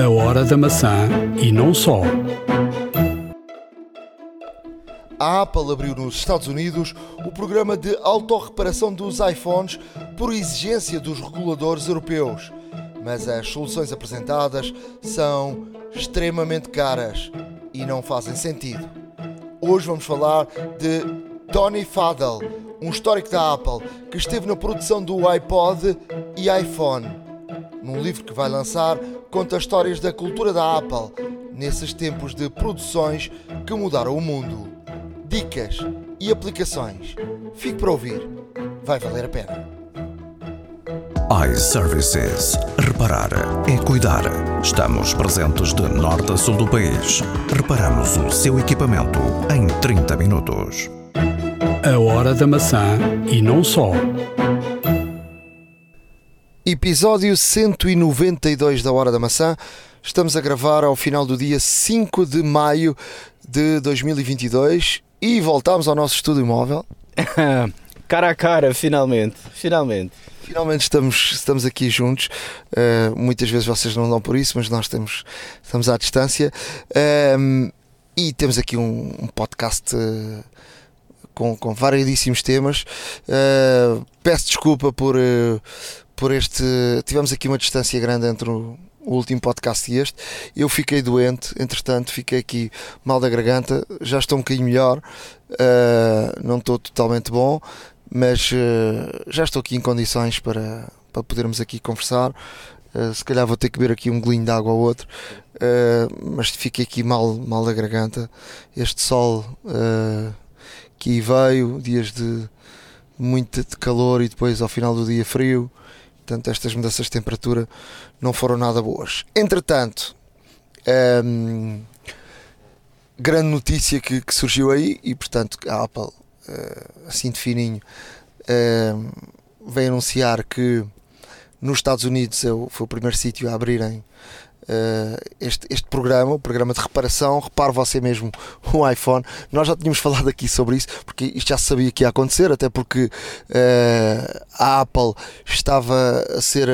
A Hora da Maçã e não só. A Apple abriu nos Estados Unidos o programa de autorreparação dos iPhones por exigência dos reguladores europeus. Mas as soluções apresentadas são extremamente caras e não fazem sentido. Hoje vamos falar de Tony Fadell, um histórico da Apple que esteve na produção do iPod e iPhone. Num livro que vai lançar, conta histórias da cultura da Apple nesses tempos de produções que mudaram o mundo. Dicas e aplicações. Fique para ouvir, vai valer a pena. iServices. Reparar é cuidar. Estamos presentes de norte a sul do país. Reparamos o seu equipamento em 30 minutos. A Hora da Maçã e não só. Episódio 192 da Hora da Maçã. Estamos a gravar ao final do dia 5 de maio de 2022 e voltamos ao nosso estúdio móvel. cara a cara, finalmente. Finalmente. Finalmente estamos, estamos aqui juntos. Uh, muitas vezes vocês não dão por isso, mas nós temos, estamos à distância. Um, e temos aqui um, um podcast uh, com, com variedíssimos temas. Uh, peço desculpa por, por este. Tivemos aqui uma distância grande entre o, último podcast e este. Eu fiquei doente, entretanto, fiquei aqui mal da garganta. Já estou um bocadinho melhor, não estou totalmente bom mas uh, já estou aqui em condições para, para podermos aqui conversar. Uh, se calhar vou ter que beber aqui um golinho de água ou outro, uh, mas fiquei aqui mal, mal da garganta. Este sol que veio, dias de muito de calor e depois ao final do dia frio, portanto, estas mudanças de temperatura não foram nada boas. Entretanto, um, grande notícia que, que surgiu aí e portanto a Apple assim de fininho, veio anunciar que nos Estados Unidos foi o primeiro sítio a abrirem este, este programa, o programa de reparação. Repare você mesmo o iPhone. Nós já tínhamos falado aqui sobre isso, porque isto já se sabia que ia acontecer, até porque a Apple estava a ser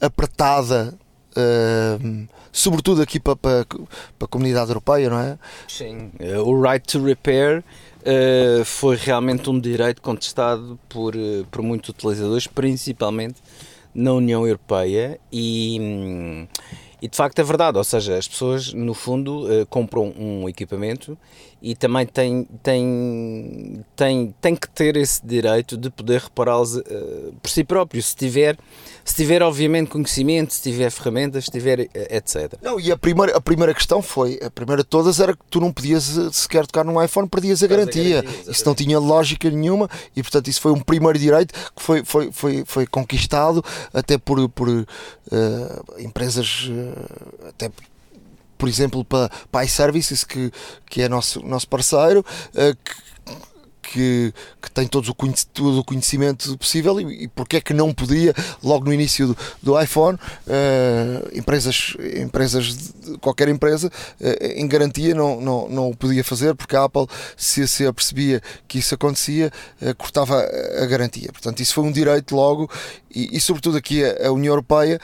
apertada. Uh, sobretudo aqui para, para, para a comunidade europeia, não é? Sim, o right to repair uh, foi realmente um direito contestado por, uh, por muitos utilizadores, principalmente na União Europeia e, hum, e de facto é verdade, ou seja, as pessoas no fundo uh, compram um equipamento e também têm, têm, têm, têm que ter esse direito de poder repará-los por si próprios, se tiver se tiver obviamente conhecimento, se tiver ferramentas, se tiver eh, etc. Não, e a primeira, a primeira questão foi, a primeira de todas era que tu não podias eh, sequer tocar num iPhone, perdias a garantia. A garantia isso não tinha lógica nenhuma e portanto isso foi um primeiro direito que foi, foi, foi, foi conquistado até por, por uh, empresas, uh, até por exemplo para, para iServices que, que é nosso, nosso parceiro, uh, que, que, que tem todo o, todo o conhecimento possível e, e porque é que não podia, logo no início do, do iPhone, uh, empresas, empresas de, qualquer empresa, uh, em garantia não, não, não o podia fazer porque a Apple, se, se apercebia que isso acontecia, uh, cortava a, a garantia. Portanto, isso foi um direito logo e, e sobretudo aqui a, a União Europeia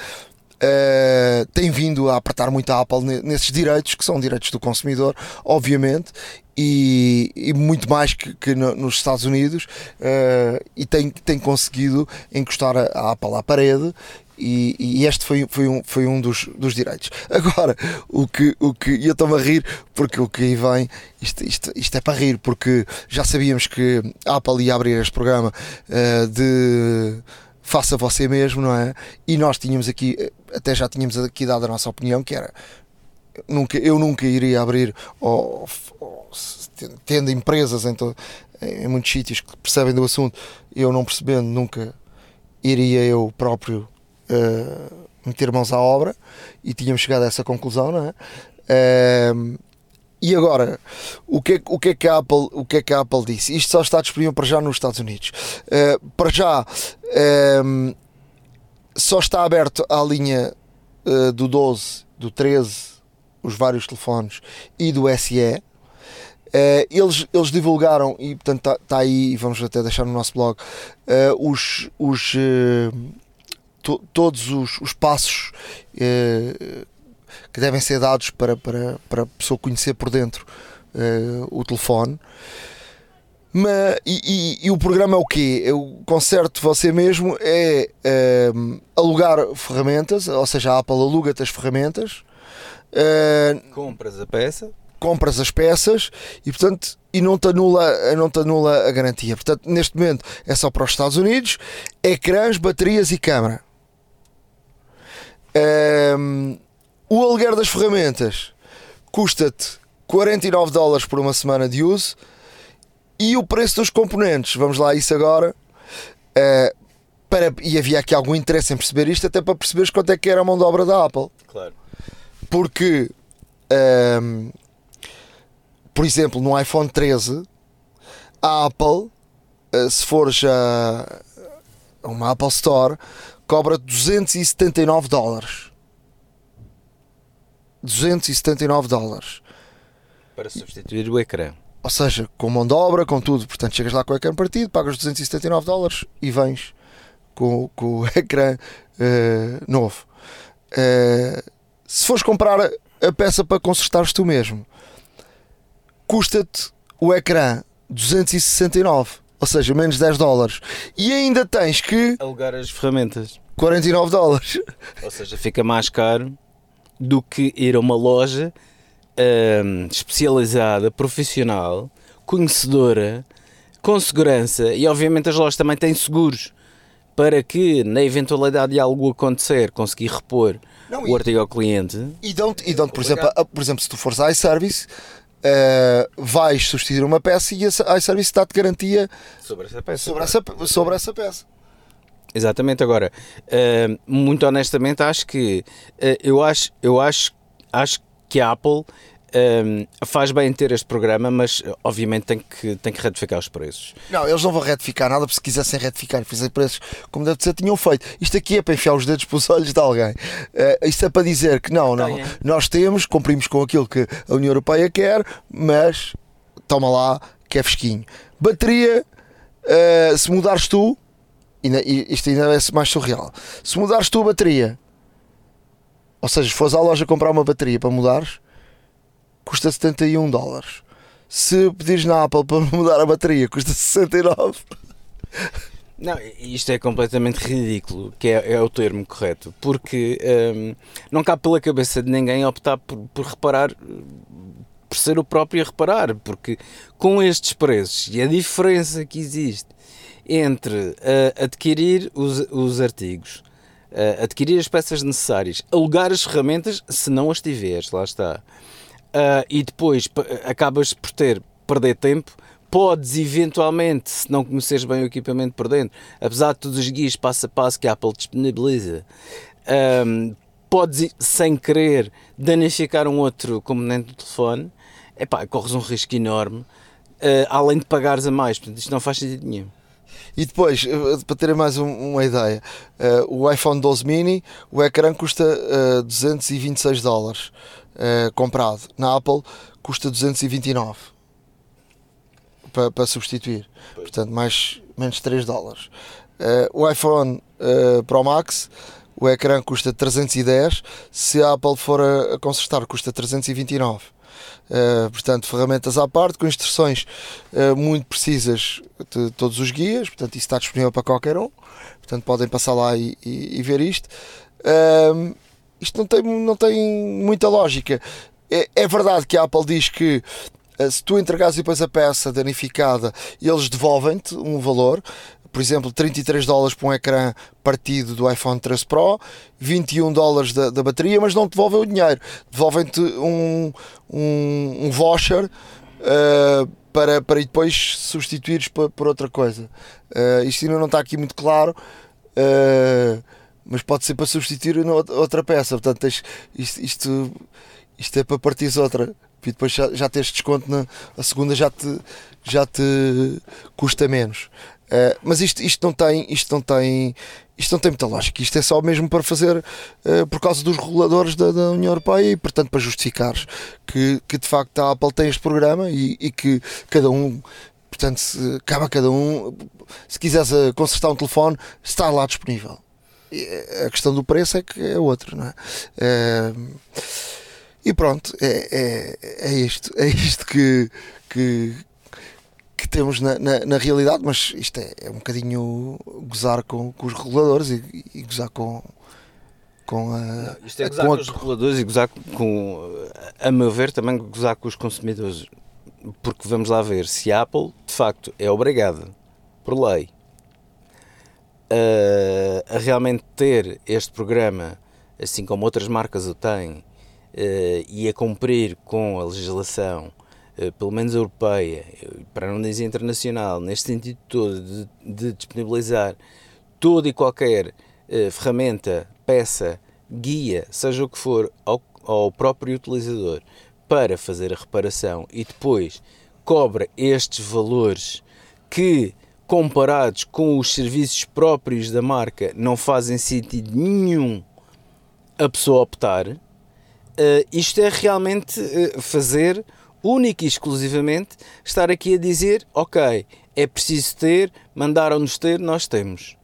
Uh, tem vindo a apertar muito a Apple nesses direitos, que são direitos do consumidor, obviamente, e, e muito mais que, que no, nos Estados Unidos, uh, e tem, tem conseguido encostar a, a Apple à parede. E, e, este foi, foi, um, foi um dos, dos direitos. Agora, o que, o que eu estou-me a rir, porque o que aí vem, isto, isto, isto é para rir, porque já sabíamos que a Apple ia abrir este programa uh, de faça você mesmo, não é? E nós tínhamos aqui, até já tínhamos aqui dado a nossa opinião, que era nunca, eu nunca iria abrir ou, ou, tendo empresas em, to, em muitos sítios que percebem do assunto, eu não percebendo, nunca iria eu próprio uh, meter mãos à obra e tínhamos chegado a essa conclusão, não é? Uh, e agora, o que, é, o, que é que a Apple, o que é que a Apple disse? Isto só está disponível para já nos Estados Unidos. Uh, para já, um, só está aberto a linha uh, do 12, do 13, os vários telefones e do SE. Uh, eles, eles divulgaram, e portanto está tá aí, vamos até deixar no nosso blog, os, os, to, todos os, os passos que devem ser dados para, para, para a pessoa conhecer por dentro uh, o telefone. Mas, e, e, e, o programa é o quê? O concerto você mesmo é uh, alugar ferramentas, ou seja, a Apple aluga-te as ferramentas. Uh, compras a peça. Compras as peças e, portanto, e não te, anula, não te anula a garantia. Portanto, neste momento é só para os Estados Unidos: ecrãs, baterias e câmara. Um, o aluguer das ferramentas custa-te 49 dólares por uma semana de uso e o preço dos componentes, vamos lá a isso agora. Uh, para, e havia aqui algum interesse em perceber isto, até para perceberes quanto é que era a mão de obra da Apple. Claro. Porque, um, por exemplo, no iPhone 13, a Apple, uh, se for já uma Apple Store, cobra 279 dólares. 279 dólares. Para substituir o ecrã. Ou seja, com mão de obra, com tudo. Portanto, chegas lá com o ecrã partido, pagas 279 dólares e vens com, com o ecrã uh, novo. Uh, se fores comprar a peça para consertares tu mesmo, custa-te o ecrã 269 ou seja, menos 10 dólares. E ainda tens que alugar as ferramentas. 49 dólares. Ou seja, fica mais caro do que ir a uma loja hum, especializada, profissional, conhecedora, com segurança e obviamente as lojas também têm seguros para que, na eventualidade de algo acontecer, conseguir repor Não, o e, artigo ao cliente. E dão-te, e dão por, exemplo, por exemplo, se tu fores à iService, uh, vais substituir uma peça e a iService dá-te garantia sobre essa peça. Sobre essa, sobre essa peça. Exatamente, agora, uh, muito honestamente, acho que uh, eu acho, eu acho, acho que a Apple um, faz bem ter este programa, mas obviamente tem que, tem que retificar os preços. Não, eles não vão retificar nada, porque se quisessem retificar e fazer preços como deve ser, tinham feito. Isto aqui é para enfiar os dedos para os olhos de alguém. Uh, isto é para dizer que não, não, nós temos, cumprimos com aquilo que a União Europeia quer, mas toma lá, que é fresquinho. Bateria, uh, se mudares tu, e isto ainda é mais surreal, se mudares tu a bateria, ou seja, se fores à loja comprar uma bateria para mudares custa 71 dólares. Se pedires na Apple para mudar a bateria, custa 69. Não, isto é completamente ridículo, que é, é o termo correto, porque hum, não cabe pela cabeça de ninguém optar por, por reparar, por ser o próprio a reparar, porque com estes preços e a diferença que existe entre uh, adquirir os, os artigos, uh, adquirir as peças necessárias, alugar as ferramentas, se não as tiveres, lá está, uh, e depois acabas por ter perder tempo, podes eventualmente, se não conheceres bem o equipamento por dentro, apesar de todos os guias passo a passo que a Apple disponibiliza, um, podes sem querer danificar um outro componente do telefone, epá, corres um risco enorme, uh, além de pagares a mais, portanto isto não faz sentido nenhum. E depois, eh, para terem mais um, uma ideia, uh, o iPhone 12 mini, o ecrã custa uh, 226 dólares uh, comprado. Na Apple custa 229 para, para substituir. Portanto, mais, menos 3 dólares. O iPhone Pro Max, o ecrã custa 310. Se a Apple for a consertar, custa 329. Uh, portanto, ferramentas à parte, com instruções uh, muito precisas de todos os guias, portanto, isso está disponível para qualquer um, portanto, podem passar lá e, e, e ver isto. Uh, isto não tem, não tem muita lógica. É, é verdade que a Apple diz que eh, se tu entregares depois a peça danificada, eles devolvem-te um valor, por exemplo, 33 dólares para um ecrã partido do iPhone 13 Pro, 21 dólares da, da bateria, mas não te devolvem o dinheiro, devolvem-te um, um, um voucher uh, para, para depois substituires por, por outra coisa. Uh, isto ainda não está aqui muito claro. Uh, mas pode ser para substituir outra peça. Portanto, isto, isto, isto é para partir outra. E depois já, já tens desconto na a segunda, já te, já te custa menos. Uh, mas isto, isto não tem, isto não tem, isto não tem muita lógica. Isto é só mesmo para fazer uh, por causa dos reguladores da, da, União Europeia e, portanto, para justificar que, que de facto a Apple tem este programa e, e que cada um, portanto, se, cabe a cada um, se quiseres eh, consertar um telefone, está lá disponível a questão do preço é que é outra, não é E pronto, é, é, é isto, é isto que, que, que temos na, na, na, realidade, mas isto é, é um bocadinho gozar com, com os reguladores e, e gozar com, com a. Não, isto é gozar com, com, os reguladores e gozar com, a meu ver, também gozar com os consumidores. Porque vamos lá ver, se a Apple de facto é obrigada, por lei, a, a realmente ter este programa, assim como outras marcas o têm, uh, e a cumprir com a legislação, pelo menos europeia, para não dizer internacional, neste sentido todo, de, de disponibilizar toda e qualquer uh, ferramenta, peça, guia, seja o que for, ao, ao próprio utilizador para fazer a reparação e depois cobra estes valores que comparados com os serviços próprios da marca não fazem sentido nenhum a pessoa optar. Uh, isto é realmente uh, fazer única e exclusivamente estar aqui a dizer: ok, é preciso ter, mandaram-nos ter, nós temos.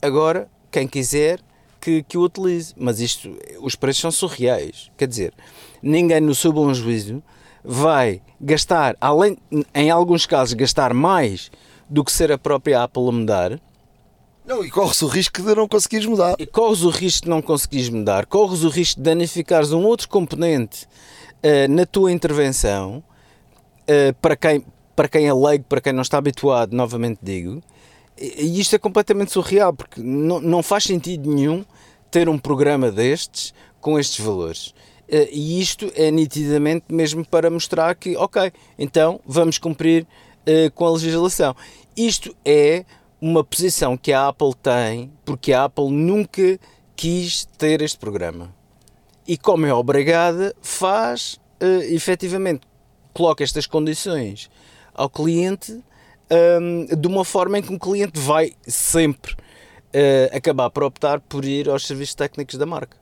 Agora, quem quiser que, que o utilize. Mas isto, os preços são surreais. Quer dizer, ninguém, no seu bom juízo, vai gastar, além, em alguns casos, gastar mais do que ser a própria Apple a mudar não, e corres o risco de não conseguires mudar. E corres o risco de não conseguires mudar, corres o risco de danificares um outro componente uh, na tua intervenção, uh, para, quem, para quem é leigo, para quem não está habituado, novamente digo, e, isto é completamente surreal, porque não, não faz sentido nenhum ter um programa destes com estes valores. Uh, e isto é nitidamente mesmo para mostrar que, ok, então vamos cumprir com a legislação. Isto é uma posição que a Apple tem, porque a Apple nunca quis ter este programa. E como é obrigada, faz uh, efetivamente, coloca estas condições ao cliente um, de uma forma em que o cliente vai sempre uh, acabar por optar por ir aos serviços técnicos da marca.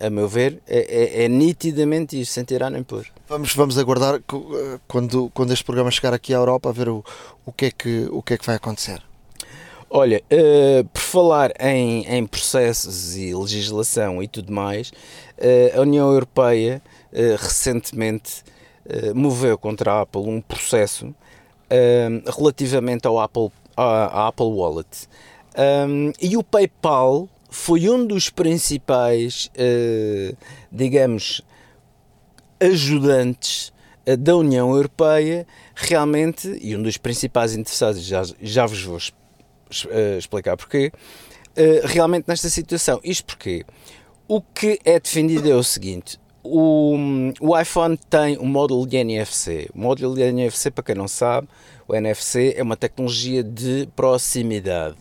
A meu ver, é, é, é nitidamente isso, sem tirar nem pôr. Vamos, vamos aguardar eh, quando, quando este programa chegar aqui à Europa a ver o, o, que, é que, o que é que vai acontecer. Olha, uh, por falar em, em, processos e legislação e tudo mais, uh, a União Europeia uh, recentemente moveu contra a Apple um processo relativamente ao Apple, à, à Apple Wallet. Um, e o PayPal foi um dos principais, digamos, ajudantes da União Europeia realmente, e um dos principais interessados, já, já vos vou uh, explicar porquê, uh, realmente nesta situação. Isto porque o que é defendido é o seguinte: o, o iPhone tem um módulo de NFC. O módulo de NFC, para quem não sabe, o NFC é uma tecnologia de proximidade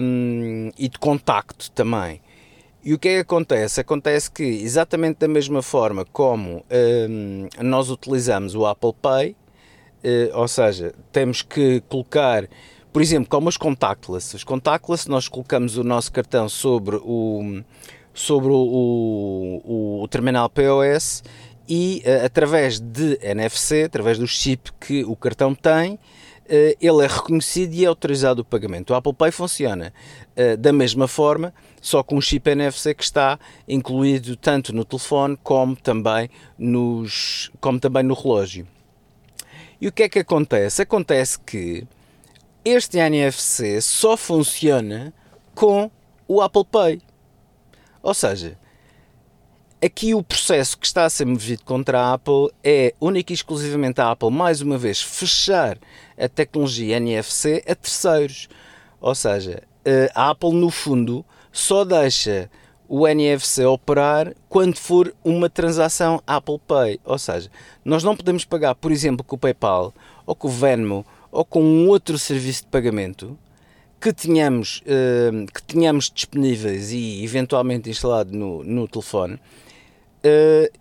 um, e de contacto também. E o que é que acontece? Acontece que, exatamente da mesma forma como um, nós utilizamos o Apple Pay, uh, ou seja, temos que colocar por exemplo, como os contactless. Os contactless, nós colocamos o nosso cartão sobre o, sobre o, o, o terminal POS e uh, através de NFC, através do chip que o cartão tem, uh, ele é reconhecido e é autorizado o pagamento. O Apple Pay funciona uh, da mesma forma, só com um chip NFC que está incluído tanto no telefone como também, nos, como também no relógio. E o que é que acontece? Acontece que este NFC só funciona com o Apple Pay. Ou seja, aqui o processo que está a ser movido contra a Apple é única e exclusivamente a Apple, mais uma vez, fechar a tecnologia NFC a terceiros. Ou seja, eh, a Apple, no fundo, só deixa o NFC operar quando for uma transação Apple Pay. Ou seja, nós não podemos pagar, por exemplo, com o PayPal ou com o Venmo ou com um outro serviço de pagamento que tenhamos, uh, que tenhamos disponíveis e eventualmente instalado no, no telefone, uh,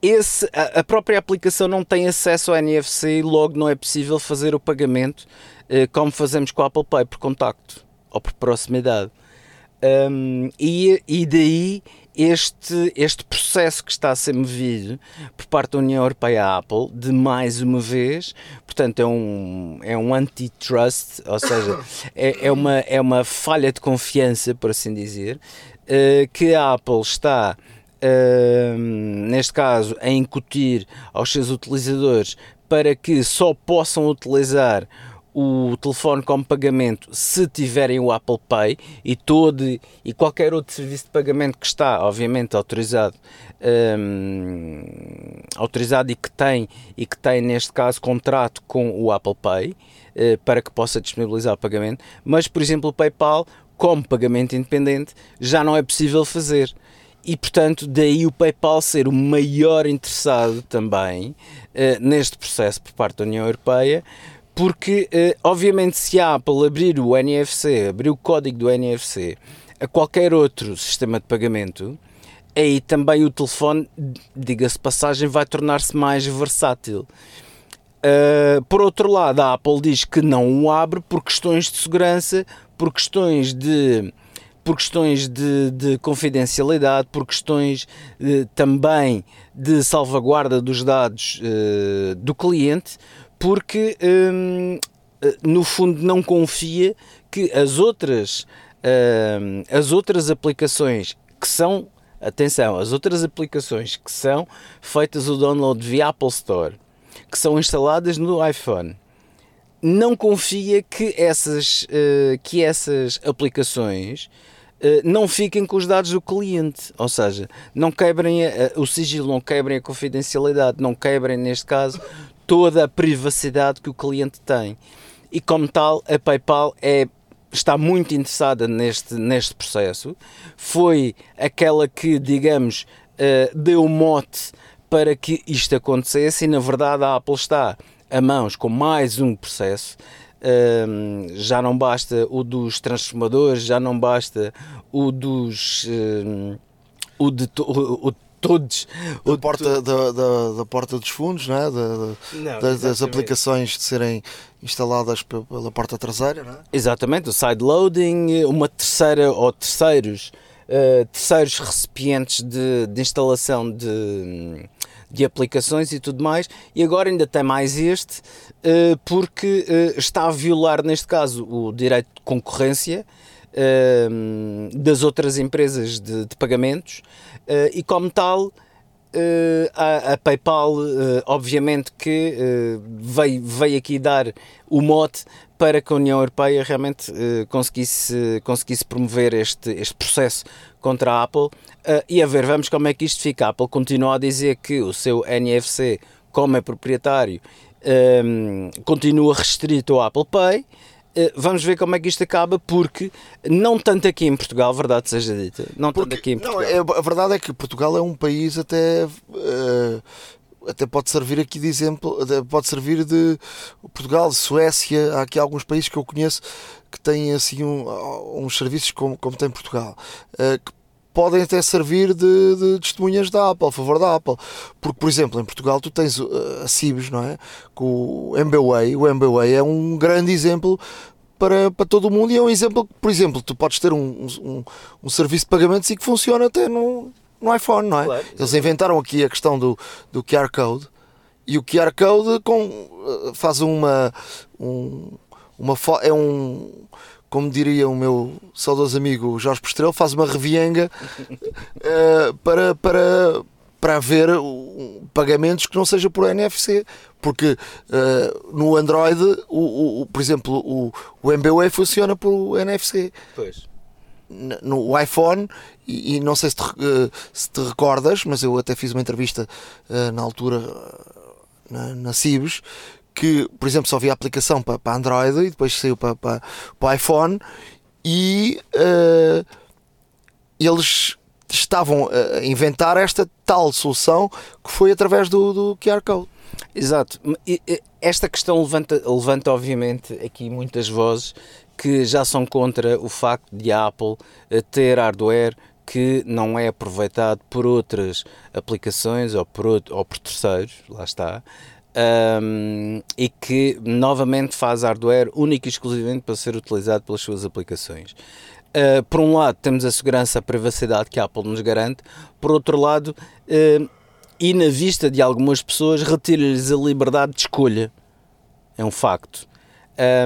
esse, a, própria aplicação não tem acesso ao NFC logo não é possível fazer o pagamento uh, como fazemos com a Apple Pay, por contacto ou por proximidade. Um, e, e daí este, este processo que está a ser movido por parte da União Europeia à Apple, de mais uma vez, portanto, é um, é um antitrust, ou seja, é, é, uma, é uma falha de confiança, por assim dizer, uh, que a Apple está uh, neste caso, a incutir aos seus utilizadores para que só possam utilizar o telefone como pagamento se tiverem o Apple Pay e todo e qualquer outro serviço de pagamento que está obviamente autorizado um, autorizado e que tem e que tem neste caso contrato com o Apple Pay uh, para que possa disponibilizar o pagamento. Mas por exemplo o PayPal como pagamento independente já não é possível fazer. E portanto daí o PayPal ser o maior interessado também uh, neste processo por parte da União Europeia porque uh, obviamente se a Apple abrir o NFC, abrir o código do NFC a qualquer outro sistema de pagamento, aí também o telefone, diga-se passagem, vai tornar-se mais versátil. Uh, por outro lado, a Apple diz que não o abre por questões de segurança, por questões de por questões de, de confidencialidade, por questões de, também de salvaguarda dos dados uh, do cliente, porque um, eh, no fundo não confia que as outras uh, as outras aplicações que são atenção as outras aplicações que são feitas o download via Apple Store que são instaladas no iPhone não confia que essas uh, que essas aplicações Uh, não fiquem com os dados do cliente, ou seja, não quebrem o sigilo, não quebrem a confidencialidade, não quebrem, neste caso, toda a privacidade que o cliente tem. E como tal, a PayPal é, está muito interessada neste, neste processo. Foi aquela que, digamos, uh, deu mote para que isto acontecesse e, na verdade, a Apple está a mãos com mais um processo. Uh, já não basta o dos transformadores, já não basta o dos. Uh, o de, o, o todos. Da, porta, da, da, da, porta dos fundos, né? Da, não, das, das, aplicações de serem instaladas pela porta traseira. Não é? Exatamente, o side loading, uma terceira ou terceiros, uh, terceiros recipientes de, de instalação de, de aplicações e tudo mais. E agora ainda tem mais este, uh, porque uh, está a violar, neste caso, o direito de concorrência. Das outras empresas de, de pagamentos Uh, e como tal, a, a, PayPal, uh, obviamente que veio, veio aqui dar o mote para que a União Europeia realmente conseguisse, conseguisse promover este, este processo contra a Apple. e a ver, vamos como é que isto fica. A Apple continua a dizer que o seu NFC, como é proprietário, continua restrito ao Apple Pay. Eh, vamos ver como é que isto acaba, porque não tanto aqui em Portugal, verdade seja dita, não porque, tanto aqui em Portugal. Não, é, a verdade é que Portugal é um país até. Uh, até pode servir aqui de exemplo, pode servir de Portugal, Suécia, há aqui alguns países que eu conheço que têm assim um, uns serviços como, como tem Portugal, uh, que podem até servir de, de, testemunhas da Apple, a favor da Apple. Porque, por exemplo, em Portugal tu tens uh, a Cibes, não é? Com o MBWay. O MBWay é um grande exemplo para, para todo o mundo e é um exemplo que, por exemplo, tu podes ter um, um, um serviço de pagamentos e que funciona até no, no iPhone, não é? Claro, Eles inventaram aqui a questão do, do QR Code e o QR Code com, uh, faz uma, um, uma é um como diria o meu saudoso amigo Jorge Postrel, faz uma revienga uh, para, para, para haver uh, pagamentos que não seja por NFC. Porque uh, no Android, o, o, por exemplo, o, o MBWay funciona por NFC. Pois. No iPhone, e, e não sei se te, se te, recordas, mas eu até fiz uma entrevista na altura na, na Cibes que, por exemplo, só havia aplicação para, para Android e depois saiu para, para, para iPhone e uh, eles estavam a inventar esta tal solução que foi através do, do QR Code. Exato. Esta questão levanta, levanta, obviamente, aqui muitas vozes que já são contra o facto de a Apple eh, ter hardware que não é aproveitado por outras aplicações ou por, outro, ou por terceiros, lá está, um, e que novamente faz hardware único e exclusivamente para ser utilizado pelas suas aplicações. Uh, por um lado, temos a segurança, a privacidade que a Apple nos garante, por outro lado, uh, e na vista de algumas pessoas, retira-lhes a liberdade de escolha. É um facto.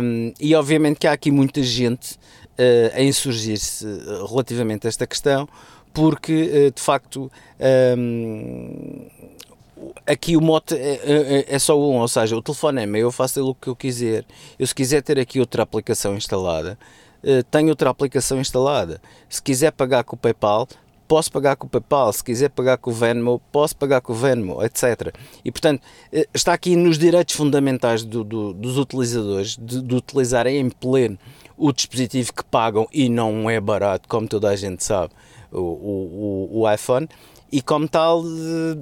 Um, e obviamente que há aqui muita gente uh, a insurgir-se relativamente a esta questão, porque de facto um, aqui o mote é, é, é, só um, ou seja, o telefone é eu faço o que eu quiser. Eu se quiser ter aqui outra aplicação instalada, tenho outra aplicação instalada. Se quiser pagar com o PayPal, posso pagar com o PayPal, se quiser pagar com o Venmo, posso pagar com o Venmo, etc. E portanto, eh, está aqui nos direitos fundamentais do, do, dos utilizadores de, de, utilizarem em pleno o dispositivo que pagam e não é barato, como toda a gente sabe, o, o, o iPhone, e como tal eh,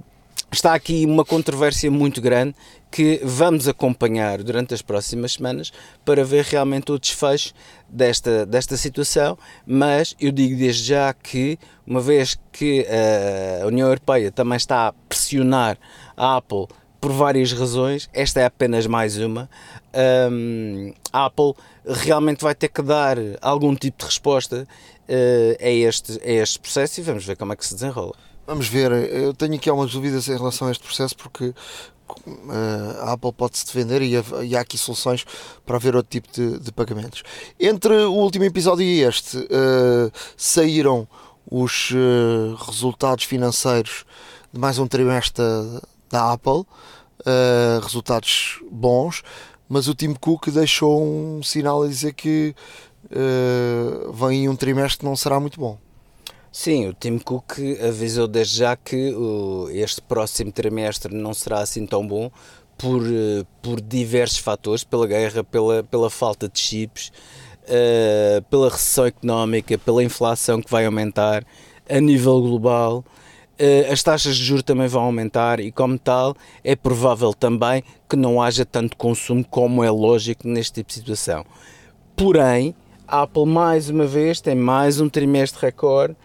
está aqui uma controvérsia muito grande que vamos acompanhar durante as próximas semanas para ver realmente o desfecho desta, desta situação, mas eu digo desde já que, uma vez que a União Europeia também está a pressionar a Apple por várias razões, esta é apenas mais uma, um, a Apple realmente vai ter que dar algum tipo de resposta uh, a, este, a este processo e vamos ver como é que se desenrola. Vamos ver, eu tenho aqui algumas dúvidas em relação a este processo porque uh, a Apple pode se defender e, há aqui soluções para haver outro tipo de, de pagamentos. Entre o último episódio e este, uh, saíram os uh, resultados financeiros de mais um trimestre da, Apple, resultados bons, mas o Tim Cook deixou um sinal a dizer que vem um trimestre que não será muito bom. Sim, o Tim Cook avisou desde já que este próximo trimestre não será assim tão bom por, uh, por diversos fatores, pela guerra, pela, pela falta de chips, uh, pela recessão económica, pela inflação que vai aumentar a nível global. As taxas de juros também vão aumentar e, como tal, é provável também que não haja tanto consumo como é lógico neste tipo de situação. Porém, a Apple, mais uma vez, tem mais um trimestre recorde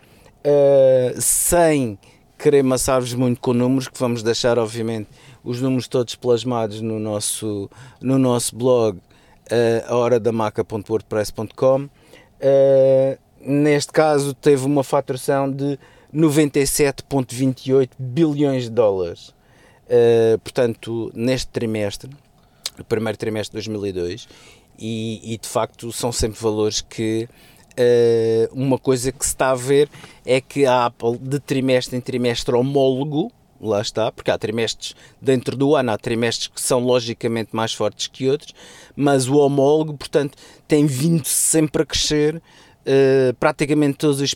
uh, sem querer massar-vos muito com números, que vamos deixar, obviamente, os números todos plasmados no nosso, no nosso blog, uh, a horadamaca.wordpress.com. Uh, neste caso, teve uma faturação de 97,28 bilhões de dólares. Uh, portanto, neste trimestre, no primeiro trimestre de 2002, e, e de facto são sempre valores que uh, uma coisa que se está a ver é que a Apple, de trimestre em trimestre homólogo, lá está, porque há trimestres dentro do ano, há trimestres que são logicamente mais fortes que outros, mas o homólogo, portanto, tem vindo sempre a crescer Uh, praticamente todos os,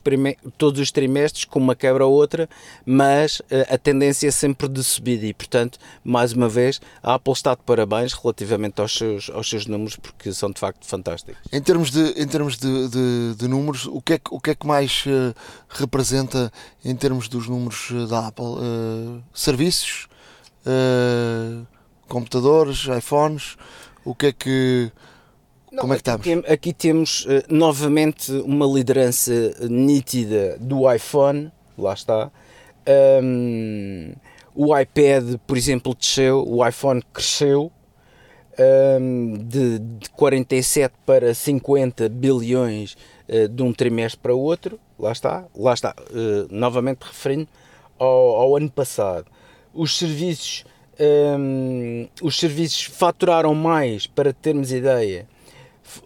todos os trimestres, com uma quebra ou outra, mas uh, a tendência é sempre de subida e, portanto, mais uma vez, a Apple está de parabéns relativamente aos seus, aos seus números, porque são de facto fantásticos. Em termos de, em termos de, de, de números, o que, é, o que é que mais uh, representa em termos dos números da Apple? serviços, computadores, iPhones, o que é que não, Como é que estamos? Aqui, aqui temos uh, novamente uma liderança nítida do iPhone, lá está. Um, o iPad, por exemplo, desceu, o iPhone cresceu um, de, de 47 para 50 bilhões uh, de um trimestre para o outro. Lá está, lá está, uh, novamente referindo ao, ao, ano passado. Os serviços, um, os serviços faturaram mais, para termos ideia,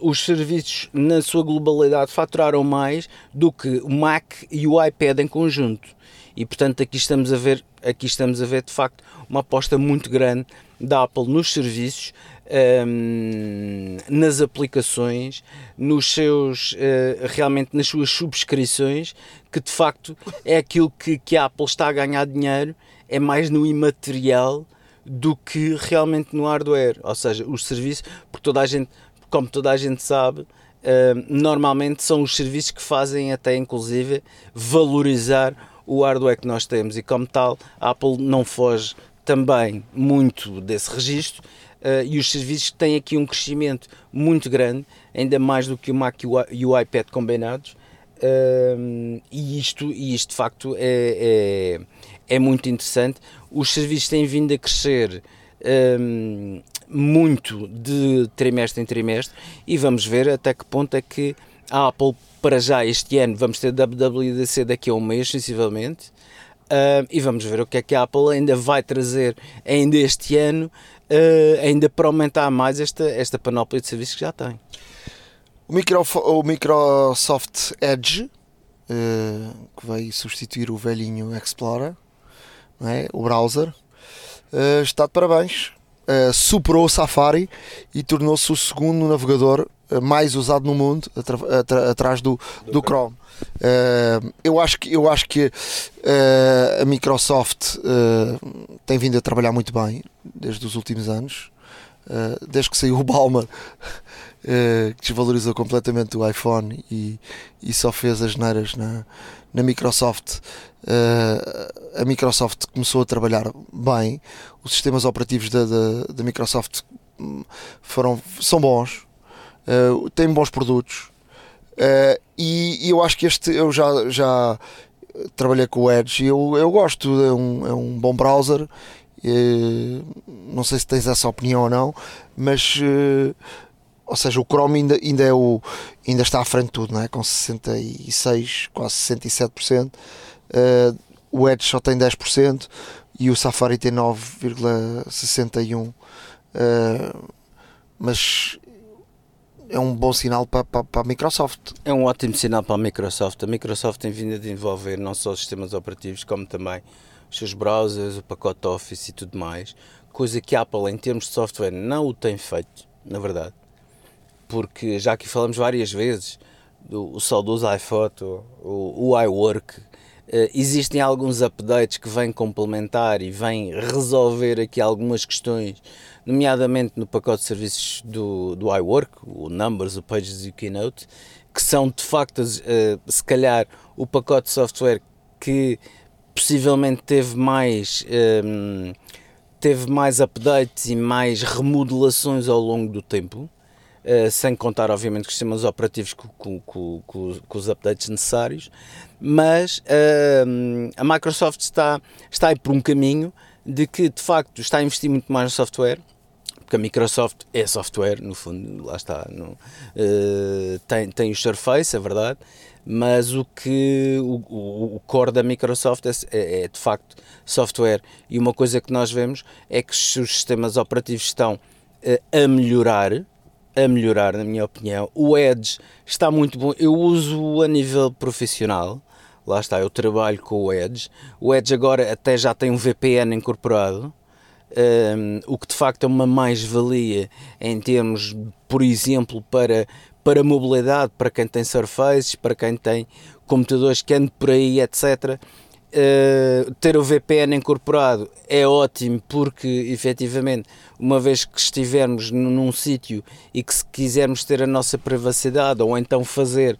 os serviços na sua globalidade faturaram mais do que o Mac e o iPad em conjunto. E portanto aqui estamos a ver, aqui estamos a ver de facto uma aposta muito grande da Apple nos serviços, um, nas aplicações, nos seus uh, realmente nas suas subscrições, que de facto é aquilo que, que a Apple está a ganhar dinheiro, é mais no imaterial do que realmente no hardware, ou seja, os serviços, porque toda a gente como toda a gente sabe, uh, normalmente são os serviços que fazem até inclusive valorizar o hardware que nós temos e como tal a Apple não foge também muito desse registro uh, e os serviços têm aqui um crescimento muito grande, ainda mais do que o Mac e o, iPad combinados uh, e, isto, e isto de facto é, é, é, muito interessante. Os serviços têm vindo a crescer muito de trimestre em trimestre e vamos ver até que ponto é que a Apple, para já este ano, vamos ter WWDC daqui a um mês, sensivelmente, uh, e vamos ver o que é que a Apple ainda vai trazer ainda este ano, uh, ainda para aumentar mais esta, esta panóplia de serviços que já tem. O, micro, o Microsoft Edge uh, que veio substituir o velhinho Explorer, é? o browser, está de parabéns. Uh, superou o Safari e tornou-se o segundo navegador mais usado no mundo atrás do, do, do Chrome. Uh, eu acho que, eu acho que uh, a Microsoft uh, tem vindo a trabalhar muito bem desde os últimos anos. desde que saiu o Balmer, que desvalorizou completamente o iPhone e, e só fez as neiras na, na Microsoft. a Microsoft começou a trabalhar bem. Os sistemas operativos da, da, da Microsoft hum, foram, são bons, têm bons produtos. Uh, e, e, eu acho que este eu já, já trabalhei com o Edge e eu, eu gosto, é um, é um bom browser. Uh, não sei se tens essa opinião ou não, mas uh, ou seja, o Chrome ainda, ainda, é o, ainda está à frente de tudo, não é? com 66, quase 67%. Uh, o Edge só tem 10% e o Safari tem 9,61%. Uh, mas é um bom sinal para, para, para, a Microsoft. É um ótimo sinal para a Microsoft. A Microsoft tem vindo a desenvolver não só os sistemas operativos, como também os seus browsers, o pacote Office e tudo mais, coisa que a Apple, em termos de software, não o tem feito, na verdade. Porque já aqui falamos várias vezes do o saudoso iPhoto, o, o iWork, Uh, existem alguns updates que vêm complementar e vêm resolver aqui algumas questões nomeadamente no pacote de serviços do, do iWork, o Numbers, o Pages e o Keynote, que são de facto, uh, se calhar, o pacote de software que possivelmente teve mais, um, ehm, teve mais updates e mais remodelações ao longo do tempo. Uh, sem contar, obviamente, com os sistemas operativos com, com, com, com os updates necessários, mas uh, a Microsoft está, está aí por um caminho de que, de facto, está a investir muito mais no software, porque a Microsoft é software, no fundo, lá está, no, uh, tem, tem o Surface, é verdade, mas o que o, o, core da Microsoft é, é, é, de facto software. E uma coisa que nós vemos é que os sistemas operativos estão a melhorar, a melhorar, na minha opinião. O Edge está muito bom, eu uso a nível profissional. Lá está, eu trabalho com o Edge. O Edge agora até já tem um VPN incorporado um, o que de facto é uma mais-valia em termos, por exemplo, para, para mobilidade, para quem tem surfaces, para quem tem computadores que andam por aí, etc. Uh, ter o VPN incorporado é ótimo porque efetivamente uma vez que estivermos num, num sítio e que se quisermos ter a nossa privacidade ou então fazer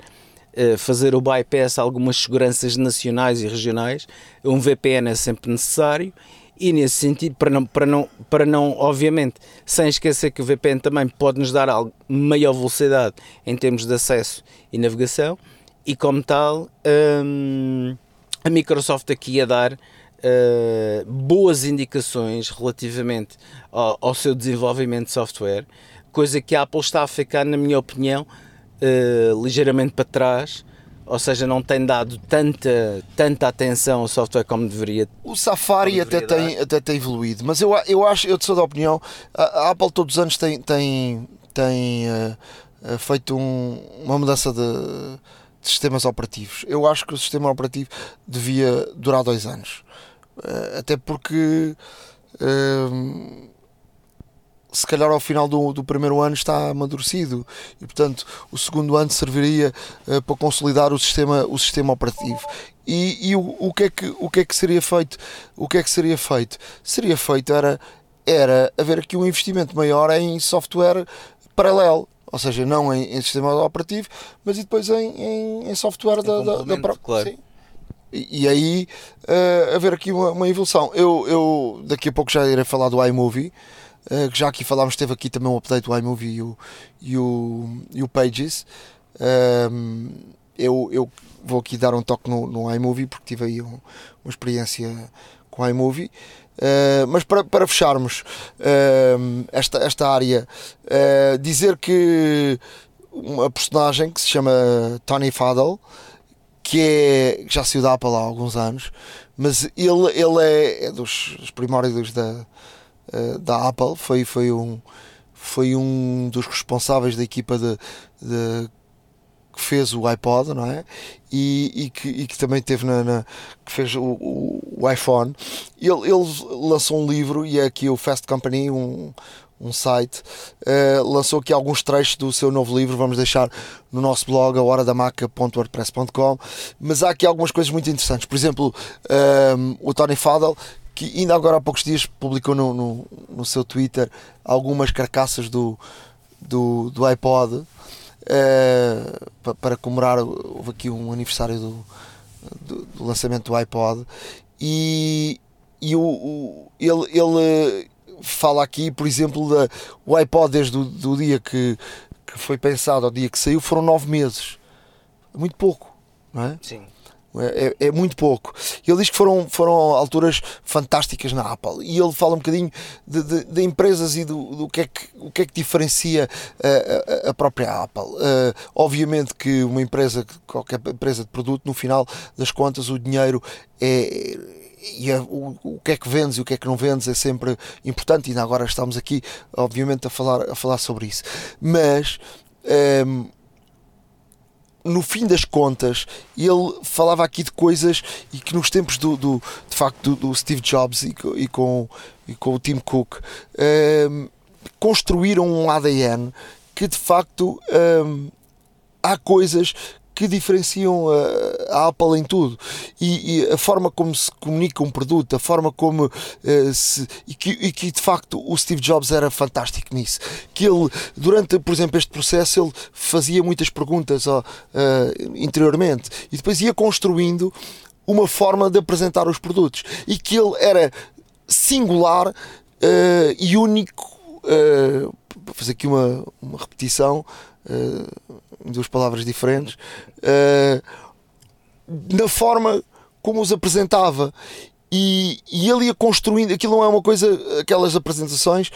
uh, fazer o bypass a algumas seguranças nacionais e regionais um VPN é sempre necessário e nesse sentido, para não, para não, para não, obviamente, sem esquecer que o VPN também pode nos dar algo, maior velocidade em termos de acesso e navegação, e como tal, hum, a Microsoft aqui a dar uh, boas indicações relativamente ao, ao, seu desenvolvimento de software, coisa que a Apple está a ficar, na minha opinião, uh, ligeiramente para trás ou seja, não tem dado tanta, tanta atenção ao software como deveria. O Safari até, tem, até tem evoluído, mas eu, eu acho, eu sou da opinião, a, a Apple todos os anos tem, tem, tem uh, feito um, uma mudança de, de, sistemas operativos. Eu acho que o sistema operativo devia durar dois anos, uh, até porque. Uh, se calhar ao final do, do primeiro ano está amadurecido e portanto o segundo ano serviria uh, para consolidar o sistema, o sistema operativo. E, e o, o, que é que, o que é que seria feito? O que é que seria feito? Seria feito era, era haver aqui um investimento maior em software paralelo, ou seja, não em, em sistema operativo, mas e depois em, em, em software da, da, da, da claro. Sim. E, e aí uh, haver aqui uma, uma evolução. Eu, eu daqui a pouco já irei falar do iMovie. Uh, já aqui falámos, teve aqui também um update do iMovie e o, e o, e o Pages. Um, eu, eu vou aqui dar um toque no, no iMovie porque tive aí um, uma experiência com o iMovie. Uh, mas para, para fecharmos uh, esta, esta área, uh, dizer que uma personagem que se chama Tony Fadell, que é, já saiu da Apple há alguns anos, mas ele, ele é, é dos, dos primórdios da, eh, da Apple, foi, foi, um, foi um dos responsáveis da equipa de, de que fez o iPod, não é? E, e, que, e que, também teve na, na que fez o, o, o, iPhone. Ele, ele lançou um livro e é aqui o Fast Company, um, um site, uh, lançou aqui alguns trechos do seu novo livro. Vamos deixar no nosso blog, a. Mas há aqui algumas coisas muito interessantes. Por exemplo, um, eh, o Tony Fadell, que ainda agora há poucos dias publicou no, no, no seu Twitter algumas carcaças do, do, do iPod para, para comemorar. Houve aqui um aniversário do, do, do lançamento do iPod e, e o, o, ele, ele fala aqui, por exemplo, da, o iPod desde o do dia que, que foi pensado ao dia que saiu foram nove meses. Muito pouco, não é? Sim. É, é, é, muito pouco. Ele diz que foram, foram alturas fantásticas na Apple e ele fala um bocadinho de, de, de empresas e do, do que, é que, o que é que diferencia a, a, própria Apple. Uh, obviamente que uma empresa, qualquer empresa de produto, no final das contas, o dinheiro é e a, o, o que é que vendes e o que é que não vendes é sempre importante, e ainda agora estamos aqui, obviamente, a falar, a falar sobre isso. Mas um, no fim das contas, ele falava aqui de coisas e que nos tempos do, do de facto do, do Steve Jobs e, e, com, e com o Tim Cook um, construíram um ADN que de facto um, há coisas que diferenciam a, Apple em tudo e, e, a forma como se comunica um produto, a forma como uh, se, e que, e que, de facto o Steve Jobs era fantástico nisso. Que ele, durante, por exemplo, este processo, ele fazia muitas perguntas uh, interiormente e depois ia construindo uma forma de apresentar os produtos e que ele era singular uh, e único. Uh, para fazer aqui uma, uma repetição, uh, duas palavras diferentes, uh, na forma como os apresentava. E, e ele ia construindo, aquilo não é uma coisa, aquelas apresentações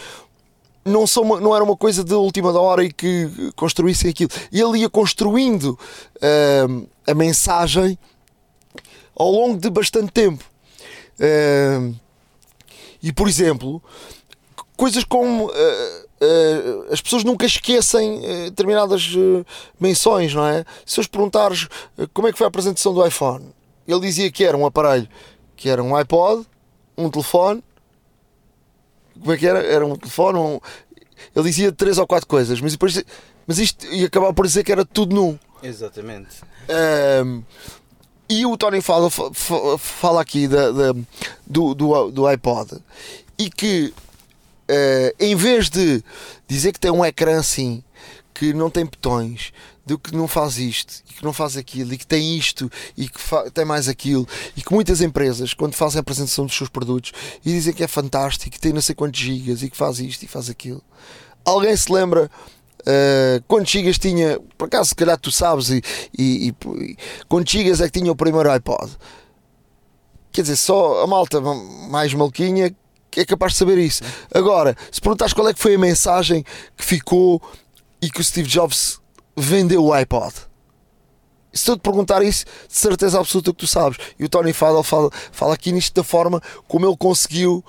não, são uma, não era uma coisa de última hora e que construíssem aquilo. Ele ia construindo uh, a mensagem ao longo de bastante tempo. Uh, e por exemplo, coisas como uh, Uh, as pessoas nunca esquecem uh, determinadas uh, menções, não é? Se os perguntares como é que foi a apresentação do iPhone, ele dizia que era um aparelho, que era um iPod, um telefone. Como é que era? Era um telefone, um... ele dizia três ou quatro coisas, mas depois, mas isto ia acabar por dizer que era tudo num. Exatamente. Ehm, e o Tony fala, fala aqui da, da do, do, do iPod e que uh, em vez de dizer que tem um ecrã assim, que não tem botões, do que não faz isto e que não faz aquilo e que tem isto e que tem mais aquilo e que muitas empresas quando fazem a apresentação dos seus produtos e dizem que é fantástico que tem não sei quantos gigas e que faz isto e faz aquilo. Alguém se lembra uh, quantos gigas tinha por acaso se calhar tu sabes e, e, e quantos gigas é que tinha o primeiro iPod? Quer dizer só a malta mais malquinha é capaz de saber isso. Agora, se perguntares qual é que foi a mensagem que ficou e que o Steve Jobs vendeu o iPod, se eu te perguntar isso, de certeza absoluta que tu sabes. E o Tony Fadell fala, fala aqui nisto da forma como ele conseguiu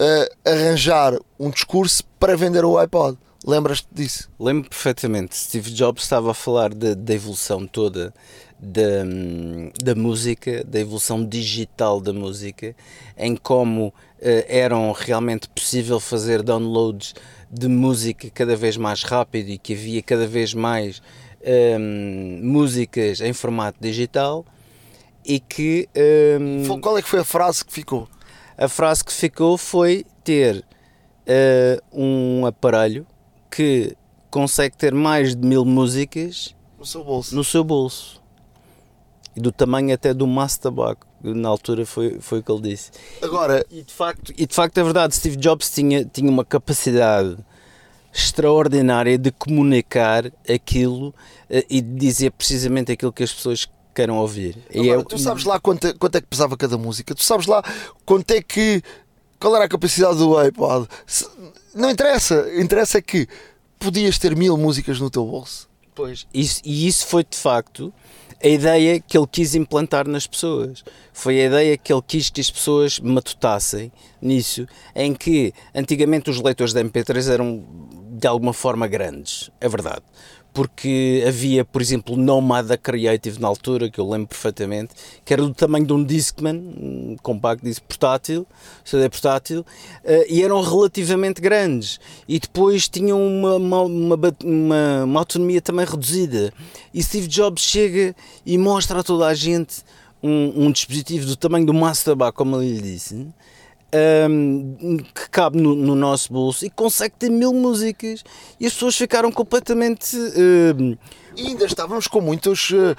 uh, arranjar um discurso para vender o iPod. Lembras-te disso? Lembro perfeitamente. Steve Jobs estava a falar da evolução toda da, da música, da evolução digital da música, em como uh, eram realmente possível fazer downloads de música cada vez mais rápido e que havia cada vez mais um, músicas em formato digital e que um, qual é que foi a frase que ficou? A frase que ficou foi ter uh, um aparelho que consegue ter mais de mil músicas no seu bolso. No seu bolso e do tamanho até do maço de tabaco. Na altura foi, foi o que ele disse. Agora, e de facto, e de facto é verdade, Steve Jobs tinha, tinha uma capacidade extraordinária de comunicar aquilo eh, e de dizer precisamente aquilo que as pessoas queiram ouvir. Agora, tu sabes lá quanto, quanto é que pesava cada música? Tu sabes lá quanto é que. Qual era a capacidade do iPod? Não interessa. Interessa é que podias ter mil músicas no teu bolso. Pois. Isso, e isso foi de facto a ideia que ele quis implantar nas pessoas. Foi a ideia que ele quis que as pessoas matutassem nisso, em que antigamente os leitores de MP3 eram de alguma forma grandes, é verdade. Porque havia, por exemplo, Nomada Creative na altura, que eu lembro perfeitamente, que era do tamanho de um Discman, um compacto disco portátil, CD portátil, uh, e eram relativamente grandes. E depois tinham uma, uma, uma, uma, autonomia também reduzida. E Steve Jobs chega e mostra a toda a gente um, um dispositivo do tamanho do Masterbar, como ele disse, um, que cabe no, no, nosso bolso e consegue ter mil músicas. E as pessoas ficaram completamente e ainda estávamos com muitos. Eh,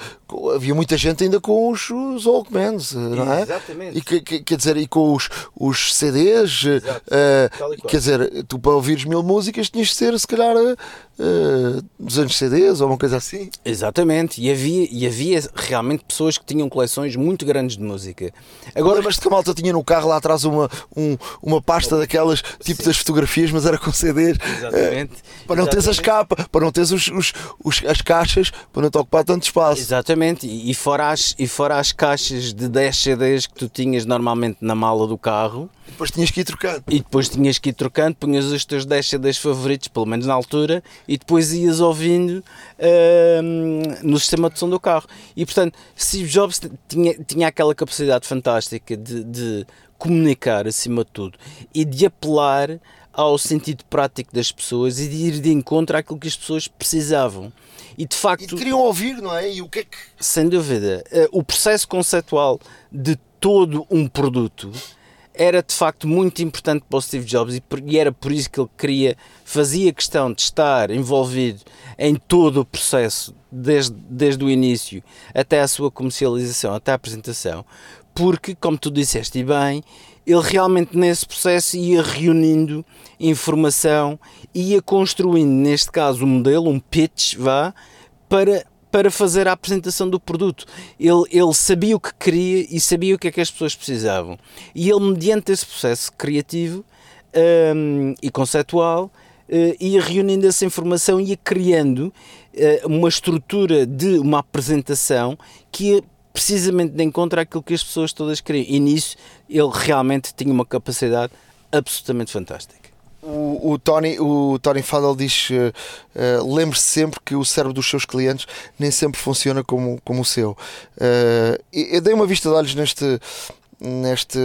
havia muita gente ainda com os, os Walkmans, eh, não é? Exatamente. E que, que, quer dizer, e com os, os CDs. Uh, quer dizer, tu para ouvires mil músicas tinhas de ser, se calhar, uh, 200 CDs ou uma coisa assim. Exatamente. E havia, e havia realmente pessoas que tinham coleções muito grandes de música. Agora, Lembras-te que a malta tinha no carro lá atrás uma, um, uma pasta daquelas, tipo Sim. das fotografias, mas era com CDs? Exatamente. Uh, para não teres as capas, para não teres os, os, os as capas caixas para não te ocupar tanto espaço. Exatamente, e fora, as, e fora as caixas de 10 CDs que tu tinhas normalmente na mala do carro. E depois tinhas que ir trocando. E depois tinhas que ir trocando, punhas os teus 10 CDs favoritos, pelo menos na altura, e depois ias ouvindo uh, no sistema de som do carro. E portanto, Steve Jobs tinha, tinha aquela capacidade fantástica de, de comunicar acima de tudo e de apelar ao sentido prático das pessoas e de ir de encontro àquilo que as pessoas precisavam. E de facto. E queriam ouvir, não é? E o que é que. Sem dúvida. Eh, o processo conceptual de todo um produto era de facto muito importante para o Steve Jobs e era por isso que ele queria, fazia questão de estar envolvido em todo o processo, desde, desde o início até a sua comercialização, até a apresentação, porque, como tu disseste e bem, ele realmente nesse processo ia reunindo informação, ia construindo, neste caso, um modelo, um pitch, vá, para, para fazer a apresentação do produto. Ele, ele sabia o que queria e sabia o que é que as pessoas precisavam. E ele, mediante esse processo criativo um, e conceptual, uh, ia reunindo essa informação ia criando uh, uma estrutura de uma apresentação que ia precisamente de encontro àquilo que as pessoas todas queriam. E nisso ele realmente tinha uma capacidade absolutamente fantástica. O, o, Tony, o Tony Fadell diz: uh, uh, lembre-se sempre que o cérebro dos seus clientes nem sempre funciona como, como o seu. Uh, eu dei uma vista de olhos neste, neste,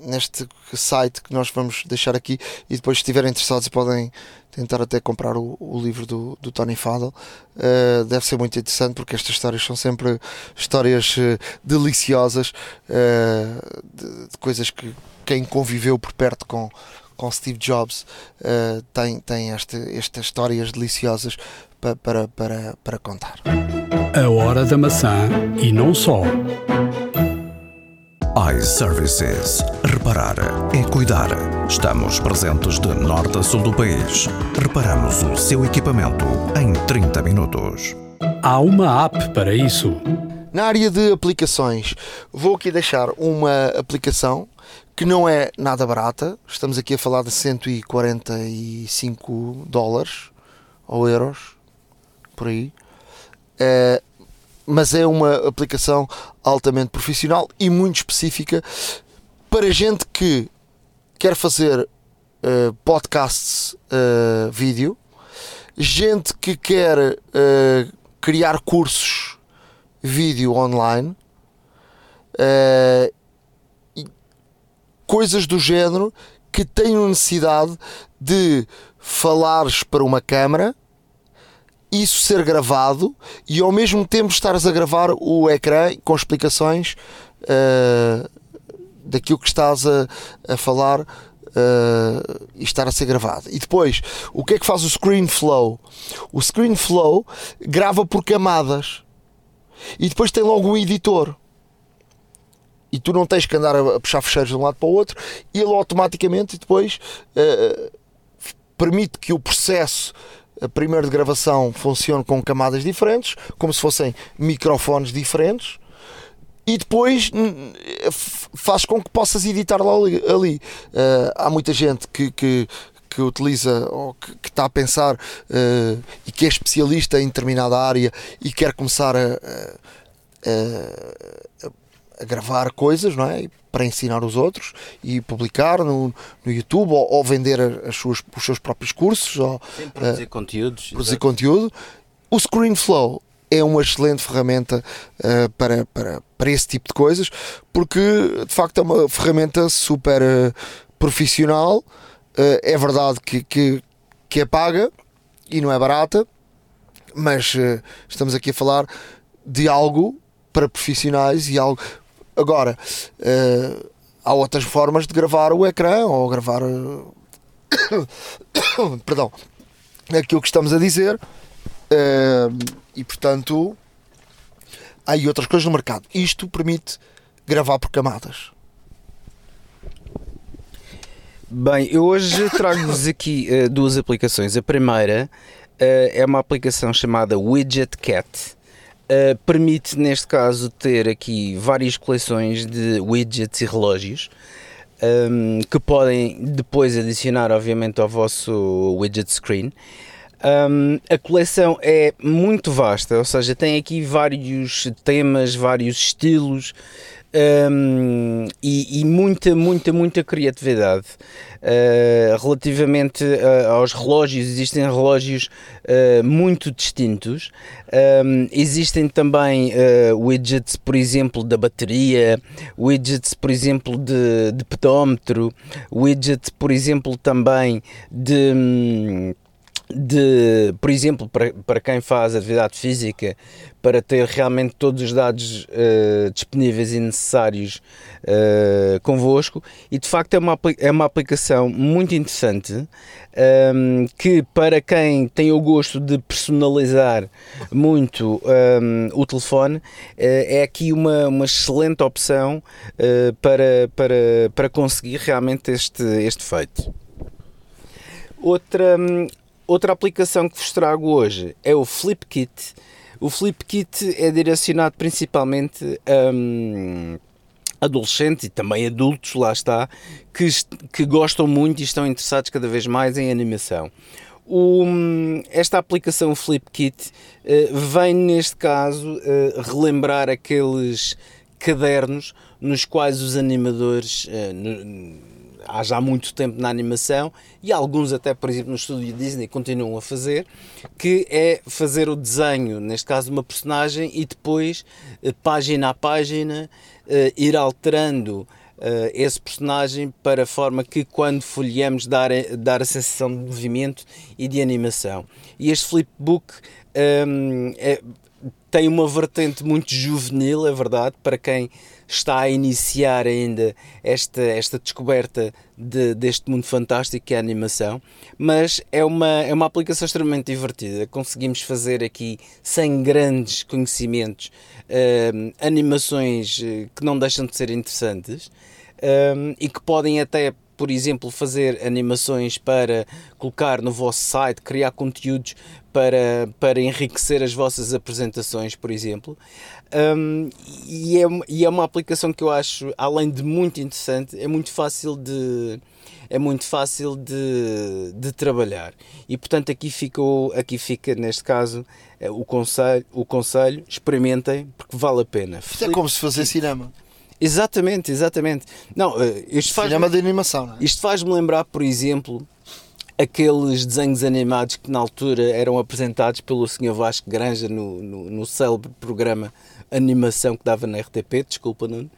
neste site que nós vamos deixar aqui e depois, se estiverem interessados, podem tentar até comprar o, o livro do, do Tony Fadell. Uh, deve ser muito interessante porque estas histórias são sempre histórias uh, deliciosas uh, de, de, coisas que quem conviveu por perto com, com Steve Jobs tem, tem este, estas histórias deliciosas para, para, para, para contar. A hora da maçã e não só iServices. Reparar é cuidar. Estamos presentes de norte a sul do país. Reparamos o seu equipamento em 30 minutos. Há uma app para isso. Na área de aplicações, vou aqui deixar uma aplicação que não é nada barata. Estamos aqui a falar de 145 dólares ou euros, por aí. Mas é uma aplicação altamente profissional e muito específica para gente que quer fazer uh, podcasts uh, vídeo, gente que quer uh, criar cursos vídeo online, coisas do género que tenham necessidade de falares para uma câmara isso ser gravado e ao mesmo tempo estares a gravar o ecrã com explicações uh, daquilo que estás a, a falar uh, e estar a ser gravado. E depois, o que é que faz o ScreenFlow? O ScreenFlow grava por camadas e depois tem logo um editor. E tu não tens que andar a puxar fecheiros de um lado para o outro, e ele automaticamente depois uh, permite que o processo primeiro de gravação funciona com camadas diferentes, como se fossem microfones diferentes, e depois faz com que possas editar lá ali. Uh, há muita gente que, que, que utiliza ou que, que, está a pensar uh, e que é especialista em determinada área e quer começar a, a, a gravar coisas, não é? Para ensinar os outros e publicar no, no YouTube ou, ou vender as suas, os seus próprios cursos ou Sim, produzir uh, conteúdos. Produzir exatamente. conteúdo. O ScreenFlow é uma excelente ferramenta uh, para, para, para esse tipo de coisas, porque de facto é uma ferramenta super uh, profissional. É verdade que, que, que, é paga e não é barata, mas estamos aqui a falar de algo para profissionais e algo Agora, uh, há outras formas de gravar o ecrã ou gravar. Uh, perdão, aquilo que estamos a dizer. Uh, e portanto, há aí outras coisas no mercado. Isto permite gravar por camadas. Bem, eu hoje trago-vos aqui uh, duas aplicações. A primeira uh, é uma aplicação chamada Widget Cat. Uh, permite, neste caso, ter aqui várias coleções de widgets e relógios um, ehm, que podem depois adicionar, obviamente, ao vosso widget screen. Um, ehm, a coleção é muito vasta, ou seja, tem aqui vários temas, vários estilos um, e, e, muita, muita, muita criatividade. Uh, relativamente uh, aos relógios, existem relógios uh, muito distintos. Um, existem também widgets, por exemplo, da bateria, widgets, por exemplo, de, de pedómetro, widgets, por exemplo, também de. Um, de, por exemplo, para, para quem faz atividade física, para ter realmente todos os dados uh, disponíveis e necessários uh, convosco, e de facto é uma, é uma aplicação muito interessante um, ehm, que, para quem tem o gosto de personalizar muito um, ehm, o telefone, uh, é aqui uma, uma excelente opção para, para, para conseguir realmente este, este feito. Outra, Outra aplicação que vos trago hoje é o FlipKit. O FlipKit é direcionado principalmente a um, adolescentes e também adultos, lá está, que, que gostam muito e estão interessados cada vez mais em animação. O, esta aplicação FlipKit uh, vem, neste caso, uh, relembrar aqueles cadernos nos quais os animadores. Uh, no, há já muito tempo na animação e alguns até, por exemplo, no estúdio Disney continuam a fazer, que é fazer o desenho, neste caso de uma personagem, e depois, eh, página a página, eh, ir alterando Uh, esse personagem para a forma que quando folheamos dar, dar a sensação de movimento e de animação. E este flipbook ehm, é, tem uma vertente muito juvenil, é verdade, para quem está a iniciar ainda esta, esta descoberta de, deste mundo fantástico que é a animação, mas é uma, é uma aplicação extremamente divertida. Conseguimos fazer aqui, sem grandes conhecimentos, uh, animações eh, que não deixam de ser interessantes. Um, e que podem até por exemplo, fazer animações para colocar no vosso site, criar conteúdos para, para enriquecer as vossas apresentações, por exemplo. Um, e, é, e é uma aplicação que eu acho, além de muito interessante, é muito fácil de é muito fácil de, de trabalhar. E portanto aqui ficou aqui fica neste caso eh, o conselho o conselho experimentem porque vale a pena. Isto é como se fazer cinema Exatamente, exatamente. Não, eh, isto faz Cinema de animação, não é? Isto faz-me lembrar, por exemplo, aqueles desenhos animados que na altura eram apresentados pelo Sr. Vasco Granja no, no, no célebre programa Animação que dava na RTP, desculpa, Nuno.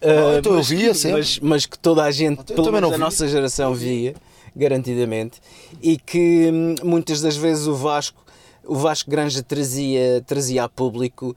Uh, então eu via sempre. Mas, mas, que toda a gente, então, pelo menos a nossa geração, via, garantidamente, e que hum, muitas das vezes o Vasco o Vasco Granja trazia, trazia a público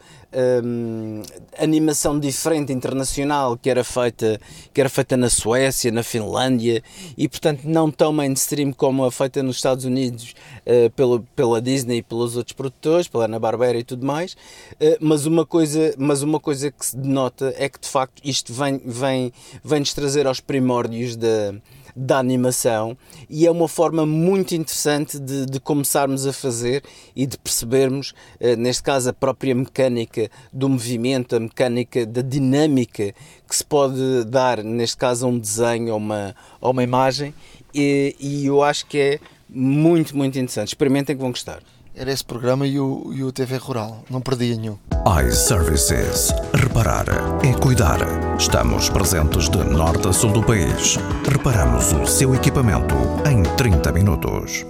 um, animação diferente internacional que era feita que era feita na Suécia, na Finlândia e portanto não tão mainstream como a feita nos Estados Unidos uh, pela, pela Disney e pelos outros produtores, pela Ana Barbera e tudo mais, uh, mas uma coisa mas uma coisa que se denota é que de facto isto vem vem vem nos trazer aos primórdios da da animação e é uma forma muito interessante de, de começarmos a fazer e de percebermos, eh, neste caso, a própria mecânica do movimento, a mecânica da dinâmica que se pode dar, neste caso, a um desenho ou uma, ou uma imagem, e, e eu acho que é muito, muito interessante. Experimentem que vão gostar. Era esse programa e o, e o TV Rural. Não perdia nenhum. iServices. Reparar é cuidar. Estamos presentes de norte a sul do país. Reparamos o seu equipamento em 30 minutos.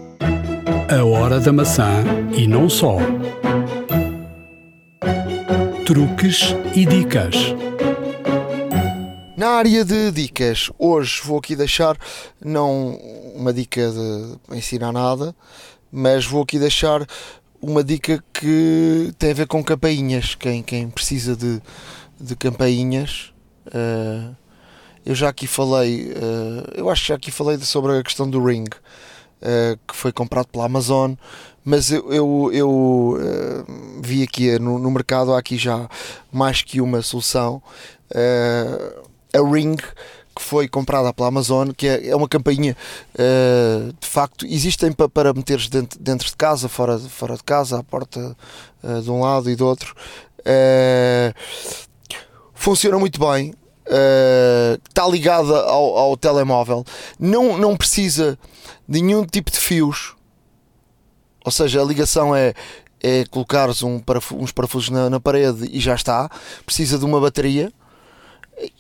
A hora da maçã e não só. Truques e dicas. Na área de dicas, hoje vou aqui deixar não uma dica de ensinar nada, mas vou aqui deixar uma dica que tem a ver com campainhas. Quem, quem precisa de, de campainhas, uh, eu já aqui falei, uh, eu acho que já aqui falei sobre a questão do Ring, uh, que foi comprado pela Amazon, mas eu, eu, eu vi aqui no, no, mercado, há aqui já mais que uma solução. a Ring que foi comprada pela Amazon, que é, é uma campainha uh, de facto, existem para, para meteres dentro, dentro de casa, fora, fora de casa, à porta uh, de um lado e do outro. Uh, funciona muito bem. está ligada ao, ao telemóvel, não, não precisa de nenhum tipo de fios, ou seja, a ligação é, é colocares um parafus, uns parafusos na, na parede e já está. Precisa de uma bateria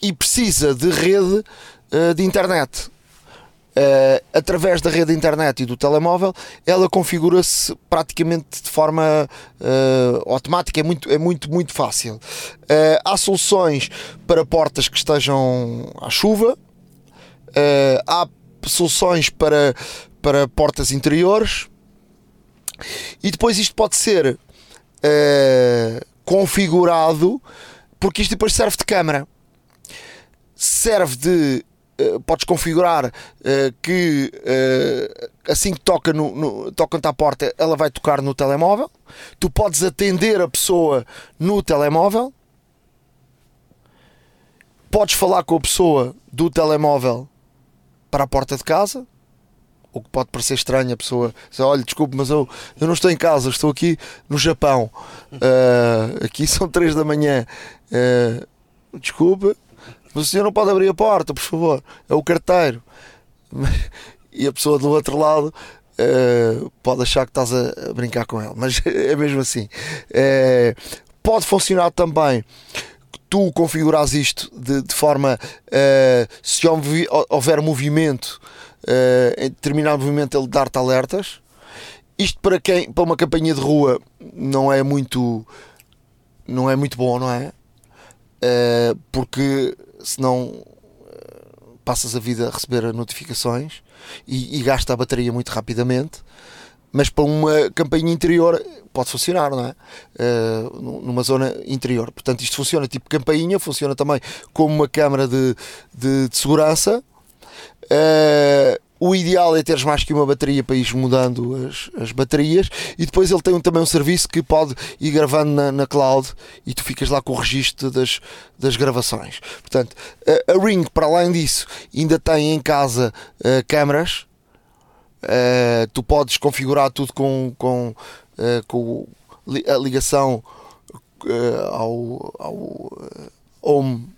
e precisa de rede uh, de internet. Uh, através da rede de internet e do telemóvel, ela configura-se praticamente de forma uh, automática, é muito, é muito, muito fácil. Há soluções para portas que estejam à chuva, há soluções para, para portas interiores, e depois isto pode ser configurado, porque isto depois serve de câmara serve de Uh, podes configurar uh, que uh, assim que toca no, no tocam-te à porta, ela vai tocar no telemóvel. Tu podes atender a pessoa no telemóvel. Podes falar com a pessoa do telemóvel para a porta de casa. O que pode parecer estranho, a pessoa diz, olha, desculpe, mas eu, eu não estou em casa, estou aqui no Japão. aqui são 3 da manhã. desculpe, mas o senhor não pode abrir a porta, por favor. É o carteiro. E a pessoa do outro lado uh, pode achar que estás a, brincar com ele. Mas é mesmo assim. Uh, pode funcionar também tu configuras isto de, de forma uh, se houver movimento em determinado movimento ele dar-te alertas isto para quem para uma campanha de rua não é muito não é muito bom não é porque senão eh, passas a vida a receber notificações e, e gasta a bateria muito rapidamente. Mas para uma campanha interior pode funcionar, não é? Uh, numa zona interior. Portanto, isto funciona tipo campainha, funciona também como uma câmara de, de, de segurança. Uh, o ideal é teres mais que uma bateria para ir mudando as, as baterias e depois ele tem também um serviço que pode ir gravando na, na cloud e tu ficas lá com o registro das, das gravações. Portanto, a, a Ring, para além disso, ainda tem em casa uh, câmaras. Uh, tu podes configurar tudo com, com, uh, com a ligação ao, ao home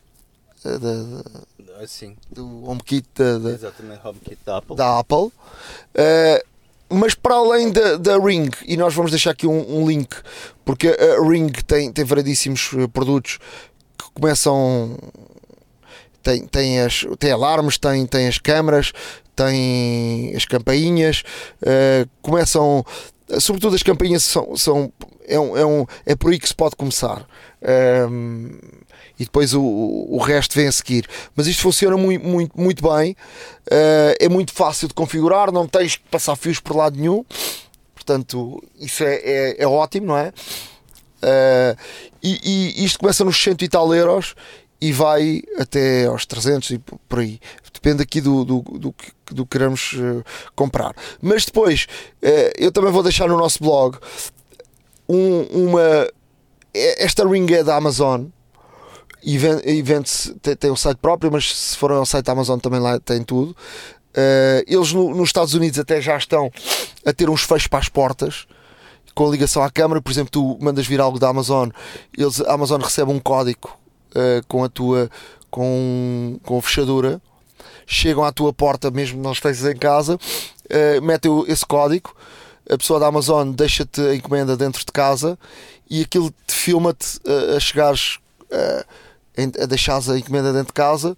assim. do HomeKit da, da, Exatamente, HomeKit da Apple. Da Apple. Uh, mas para além da, da Ring, e nós vamos deixar aqui um, um, link, porque a Ring tem, tem variedíssimos eh, produtos que começam. Tem, tem, as, tem alarmes, tem, tem as câmaras, tem as campainhas, uh, começam. Sobretudo as campainhas são, são é, um, é, um, é por aí que se pode começar. Um, e depois o, o resto vem a seguir. Mas isto funciona muito, muito, muito bem, uh, é muito fácil de configurar, não tens que passar fios por lado nenhum, portanto, isso é, é, é ótimo, não é? Uh, e, e, isto começa nos 100 e tal euros e vai até aos 300 e por aí. Depende aqui do, do, do, do que queremos uh, comprar. Mas depois, eu também vou deixar no nosso blog um, uma. Esta ring é da Amazon e vende-se, tem, tem um site próprio, mas se forem ao site da Amazon também lá tem tudo. Uh, eles no, nos Estados Unidos até já estão a ter uns fechos para as portas com a ligação à câmara. Por exemplo, tu mandas vir algo da Amazon, eles, a Amazon recebe um código uh, com a tua com, com a fechadura, chegam à tua porta, mesmo não estejas em casa, uh, metem esse código a pessoa da Amazon deixa-te a encomenda dentro de casa e aquilo te filma-te a, a chegares a, a deixares a encomenda dentro de casa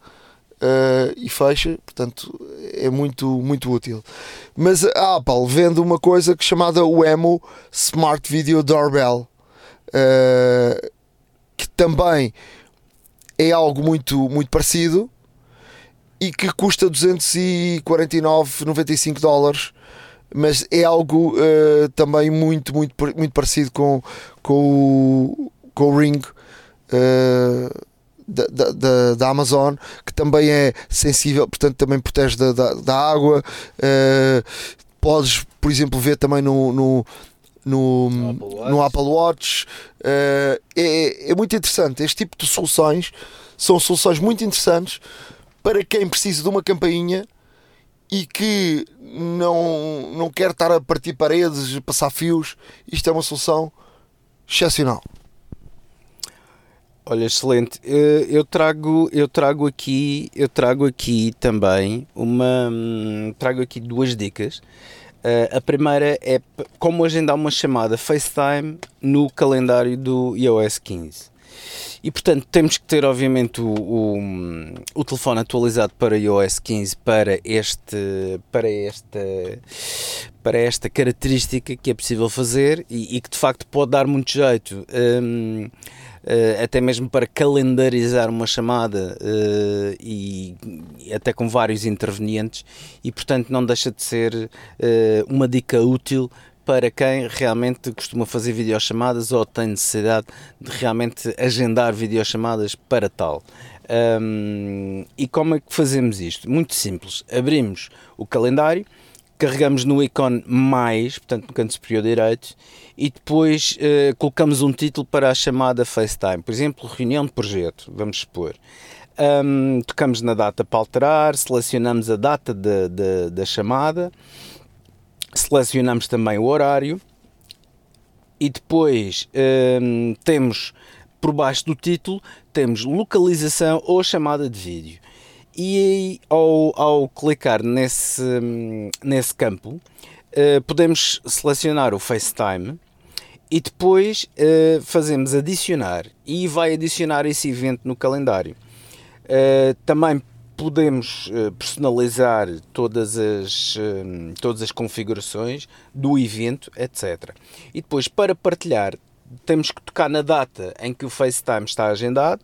e fecha, portanto é muito, muito útil. Mas a Apple vende uma coisa que chamada o Emo Smart Video Doorbell, que também é algo muito, muito parecido e que custa 249,95 dólares mas é algo uh, também muito, muito, muito parecido com, com, o, com o Ring uh, da, da, da, Amazon, que também é sensível, portanto também protege da, da, da água. Uh, podes, por exemplo, ver também no, no no, Apple no Apple Watch. Uh, é, é muito interessante. Este tipo de soluções são soluções muito interessantes para quem precisa de uma campainha e que não, não quer estar a partir paredes, passar fios. Isto é uma solução excepcional. Olha, excelente. Eh, eu trago, eu trago aqui, eu trago aqui também uma, hum, trago aqui duas dicas. Eh, a primeira é como agendar uma chamada FaceTime no calendário do iOS 15. E portanto temos que ter obviamente o, o, o, telefone atualizado para iOS 15 para este para esta para esta característica que é possível fazer e, e que de facto pode dar muito jeito. Uh, até mesmo para calendarizar uma chamada uh, e, e, até com vários intervenientes e portanto não deixa de ser uh, uma dica útil para quem realmente costuma fazer videochamadas ou tem necessidade de realmente agendar videochamadas para tal. Um, e como é que fazemos isto? Muito simples. Abrimos o calendário, carregamos no ícone mais, portanto no canto superior direito, e depois uh, colocamos um título para a chamada FaceTime. Por exemplo, reunião de projeto, vamos supor. Um, tocamos na data para alterar, selecionamos a data da chamada selecionamos também o horário e depois hum, temos por baixo do título temos localização ou chamada de vídeo e ao, ao clicar nesse, hum, nesse campo uh, podemos selecionar o FaceTime e depois uh, fazemos adicionar e vai adicionar esse evento no calendário. Uh, também podemos uh, personalizar todas as, uh, todas as configurações do evento, etc. E depois, para partilhar, temos que tocar na data em que o FaceTime está agendado,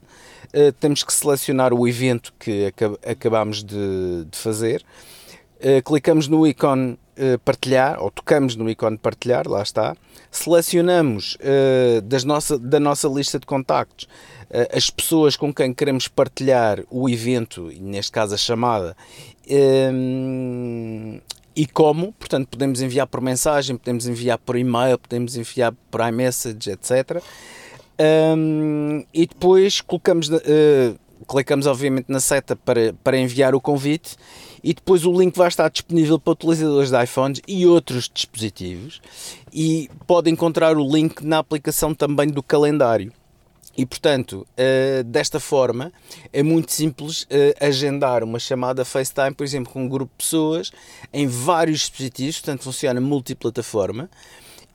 uh, temos que selecionar o evento que acab acabamos de, de fazer, clicamos no ícone partilhar, ou tocamos no ícone partilhar, lá está, selecionamos das nossa, da nossa lista de contactos eh, as pessoas com quem queremos partilhar o evento, neste caso a chamada, um, ehm, e como, portanto, podemos enviar por mensagem, podemos enviar por e-mail, podemos enviar por iMessage, etc. Um, e depois colocamos, uh, clicamos obviamente na seta para, para enviar o convite e depois o link vai estar disponível para utilizadores de iPhones e outros dispositivos e pode encontrar o link na aplicação também do calendário. E portanto, uh, desta forma, é muito simples uh, agendar uma chamada FaceTime, por exemplo, com um grupo de pessoas em vários dispositivos, portanto, funciona multiplataforma.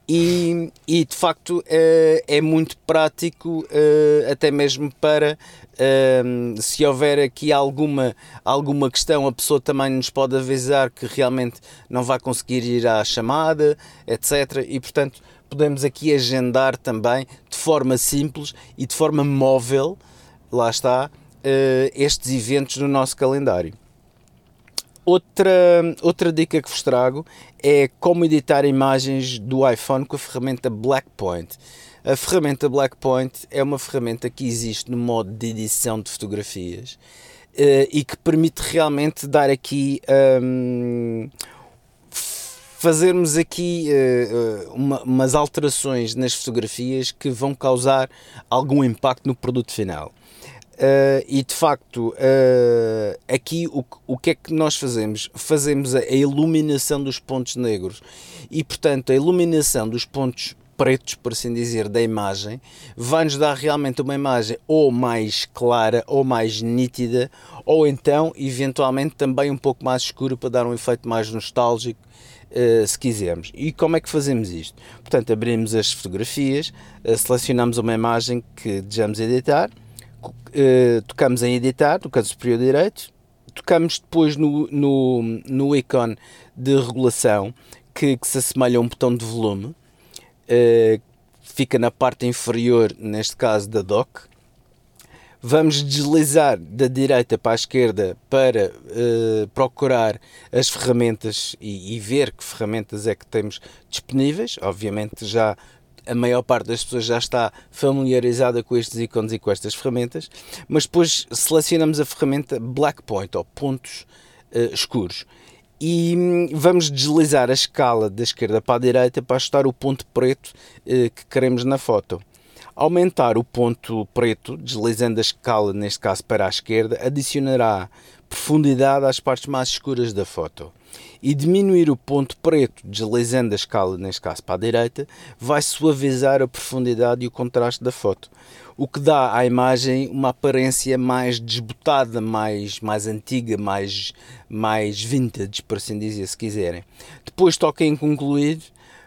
E, e de facto uh, é muito prático, até mesmo para se houver aqui alguma, alguma questão, a pessoa também nos pode avisar que realmente não vai conseguir ir à chamada, etc. E portanto podemos aqui agendar também de forma simples e de forma móvel, lá está, eh, estes eventos no nosso calendário. Outra, outra dica que vos trago é como editar imagens do iPhone com a ferramenta Blackpoint. A ferramenta Blackpoint é uma ferramenta que existe no modo de edição de fotografias eh, e que permite realmente dar aqui um, fazermos aqui uh, uma, umas alterações nas fotografias que vão causar algum impacto no produto final. Uh, e de facto, uh, aqui o, o que é que nós fazemos? Fazemos a, a iluminação dos pontos negros e, portanto, a iluminação dos pontos pretos, por assim dizer, da imagem, vai-nos dar realmente uma imagem ou mais clara ou mais nítida, ou então, eventualmente, também um pouco mais escura para dar um efeito mais nostálgico uh, se quisermos. E como é que fazemos isto? Portanto, abrimos as fotografias, selecionamos uma imagem que desejamos editar, uh, tocamos em editar, no canto superior direito, tocamos depois no, no, no ícone de regulação que, que, se assemelha a um botão de volume, fica na parte inferior, neste caso da dock, vamos deslizar da direita para a esquerda para uh, procurar as ferramentas e, e, ver que ferramentas é que temos disponíveis. Obviamente já a maior parte das pessoas já está familiarizada com estes ícones e com estas ferramentas, mas depois selecionamos a ferramenta Black Point ou pontos uh, escuros e hum, vamos deslizar a escala da esquerda para a direita para ajustar o ponto preto uh, que queremos na foto. Aumentar o ponto preto, deslizando a escala, neste caso para a esquerda, adicionará profundidade às partes mais escuras da foto. E diminuir o ponto preto, deslizando a escala, neste caso para a direita, vai suavizar a profundidade e o contraste da foto. O que dá à imagem uma aparência mais desbotada, mais, mais antiga, mais, mais vintage, por assim dizer, se quiserem. Depois toca em concluir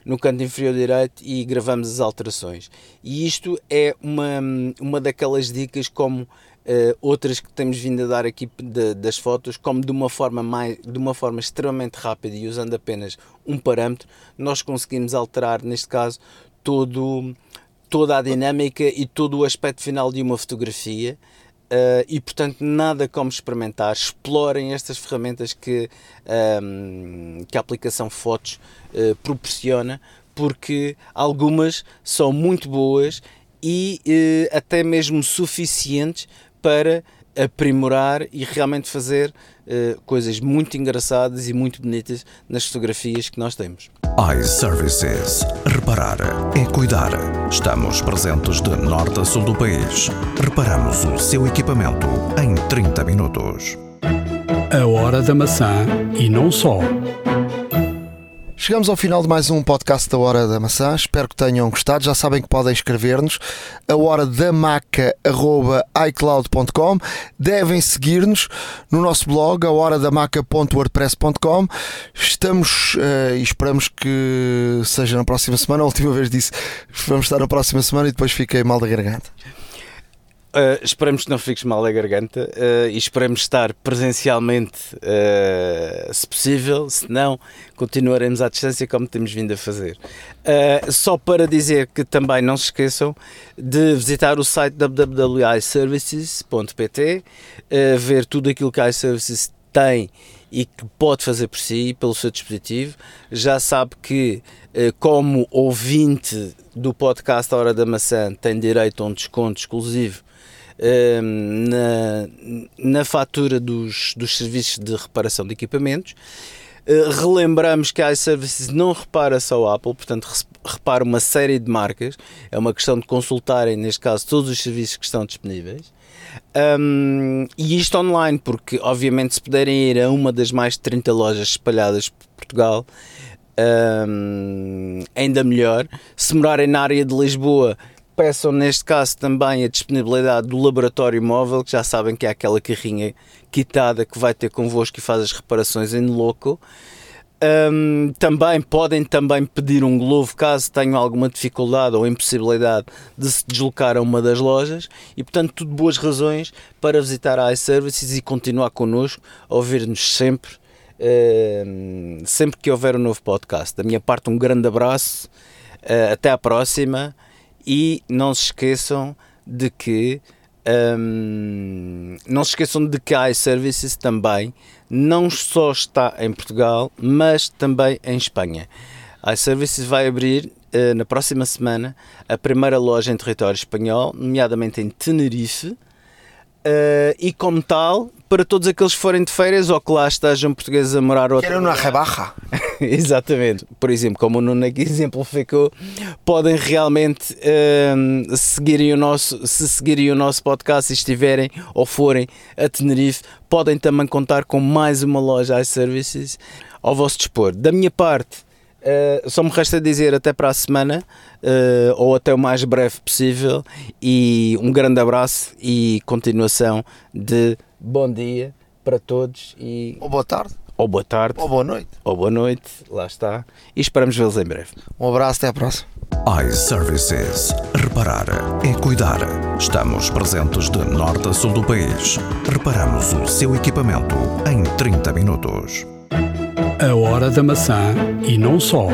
no canto inferior direito e gravamos as alterações. E isto é uma, uma daquelas dicas como uh, outras que temos vindo a dar aqui de, das fotos, como de uma forma mais, de uma forma extremamente rápida e usando apenas um parâmetro, nós conseguimos alterar neste caso todo toda a dinâmica e todo o aspecto final de uma fotografia. Uh, e portanto nada como experimentar explorem estas ferramentas que, um, que a aplicação Fotos uh, proporciona porque algumas são muito boas e uh, até mesmo suficientes para aprimorar e realmente fazer coisas muito engraçadas e muito bonitas nas fotografias que nós temos iServices. Reparar é cuidar. Estamos presentes de norte a sul do país. Reparamos o seu equipamento em 30 minutos. A hora da maçã e não só. Chegamos ao final de mais um podcast da Hora da Maçã. Espero que tenham gostado. Já sabem que podem escrever-nos a hora da maca.icloud.com. Devem seguir-nos no nosso blog, a hora da maca.wordpress.com. Estamos uh, e esperamos que seja na próxima semana. A última vez disse vamos estar na próxima semana e depois fiquei mal da garganta. Uh, esperamos que não fiques mal a garganta uh, e esperamos estar presencialmente, uh, se possível, se não, continuaremos à distância como temos vindo a fazer. só para dizer que também não se esqueçam de visitar o site www.iservices.pt, ver tudo aquilo que a iServices tem e que pode fazer por si, pelo seu dispositivo. Já sabe que, como ouvinte do podcast A Hora da Maçã, tem direito a um desconto exclusivo na, na fatura dos, dos serviços de reparação de equipamentos. Eh, relembramos que a iServices não repara só a Apple, portanto, repara uma série de marcas. É uma questão de consultarem, neste caso, todos os serviços que estão disponíveis. Um, e isto online, porque, obviamente, se puderem ir a uma das mais de 30 lojas espalhadas por Portugal, um, ainda melhor. Se morarem na área de Lisboa, peçam neste caso também a disponibilidade do laboratório móvel, que já sabem que é aquela carrinha quitada que vai ter convosco e faz as reparações em loco. Um, também podem também pedir um Glovo caso tenham alguma dificuldade ou impossibilidade de se deslocar a uma das lojas. E portanto tudo boas razões para visitar a iServices e continuar connosco ouvir-nos sempre um, sempre que houver um novo podcast. Da minha parte um grande abraço uh, até à próxima e não se esqueçam de que um, não se esqueçam de que a iServices também não só está em Portugal, mas também em Espanha. A iServices vai abrir uh, na próxima semana a primeira loja em território espanhol, nomeadamente em Tenerife, Uh, e como tal, para todos aqueles que forem de férias ou que lá estejam portugueses a morar outro... Querem uma rebarra. Exatamente. Por exemplo, como o Nuno aqui exemplificou, podem realmente uh, seguirem o nosso, se seguirem o nosso podcast e estiverem ou forem a Tenerife, podem também contar com mais uma loja iServices ao vosso dispor. Da minha parte, Uh, só me resta dizer até para a semana uh, ou até o mais breve possível e um grande abraço e continuação de bom dia para todos e ou boa tarde ou boa tarde, Ou boa noite. ou boa noite, lá está, e esperamos vê-los em breve. Um abraço, até à próxima. iServices. Reparar é cuidar. Estamos presentes de norte a sul do país. Reparamos o seu equipamento em 30 minutos. A hora da maçã e não só.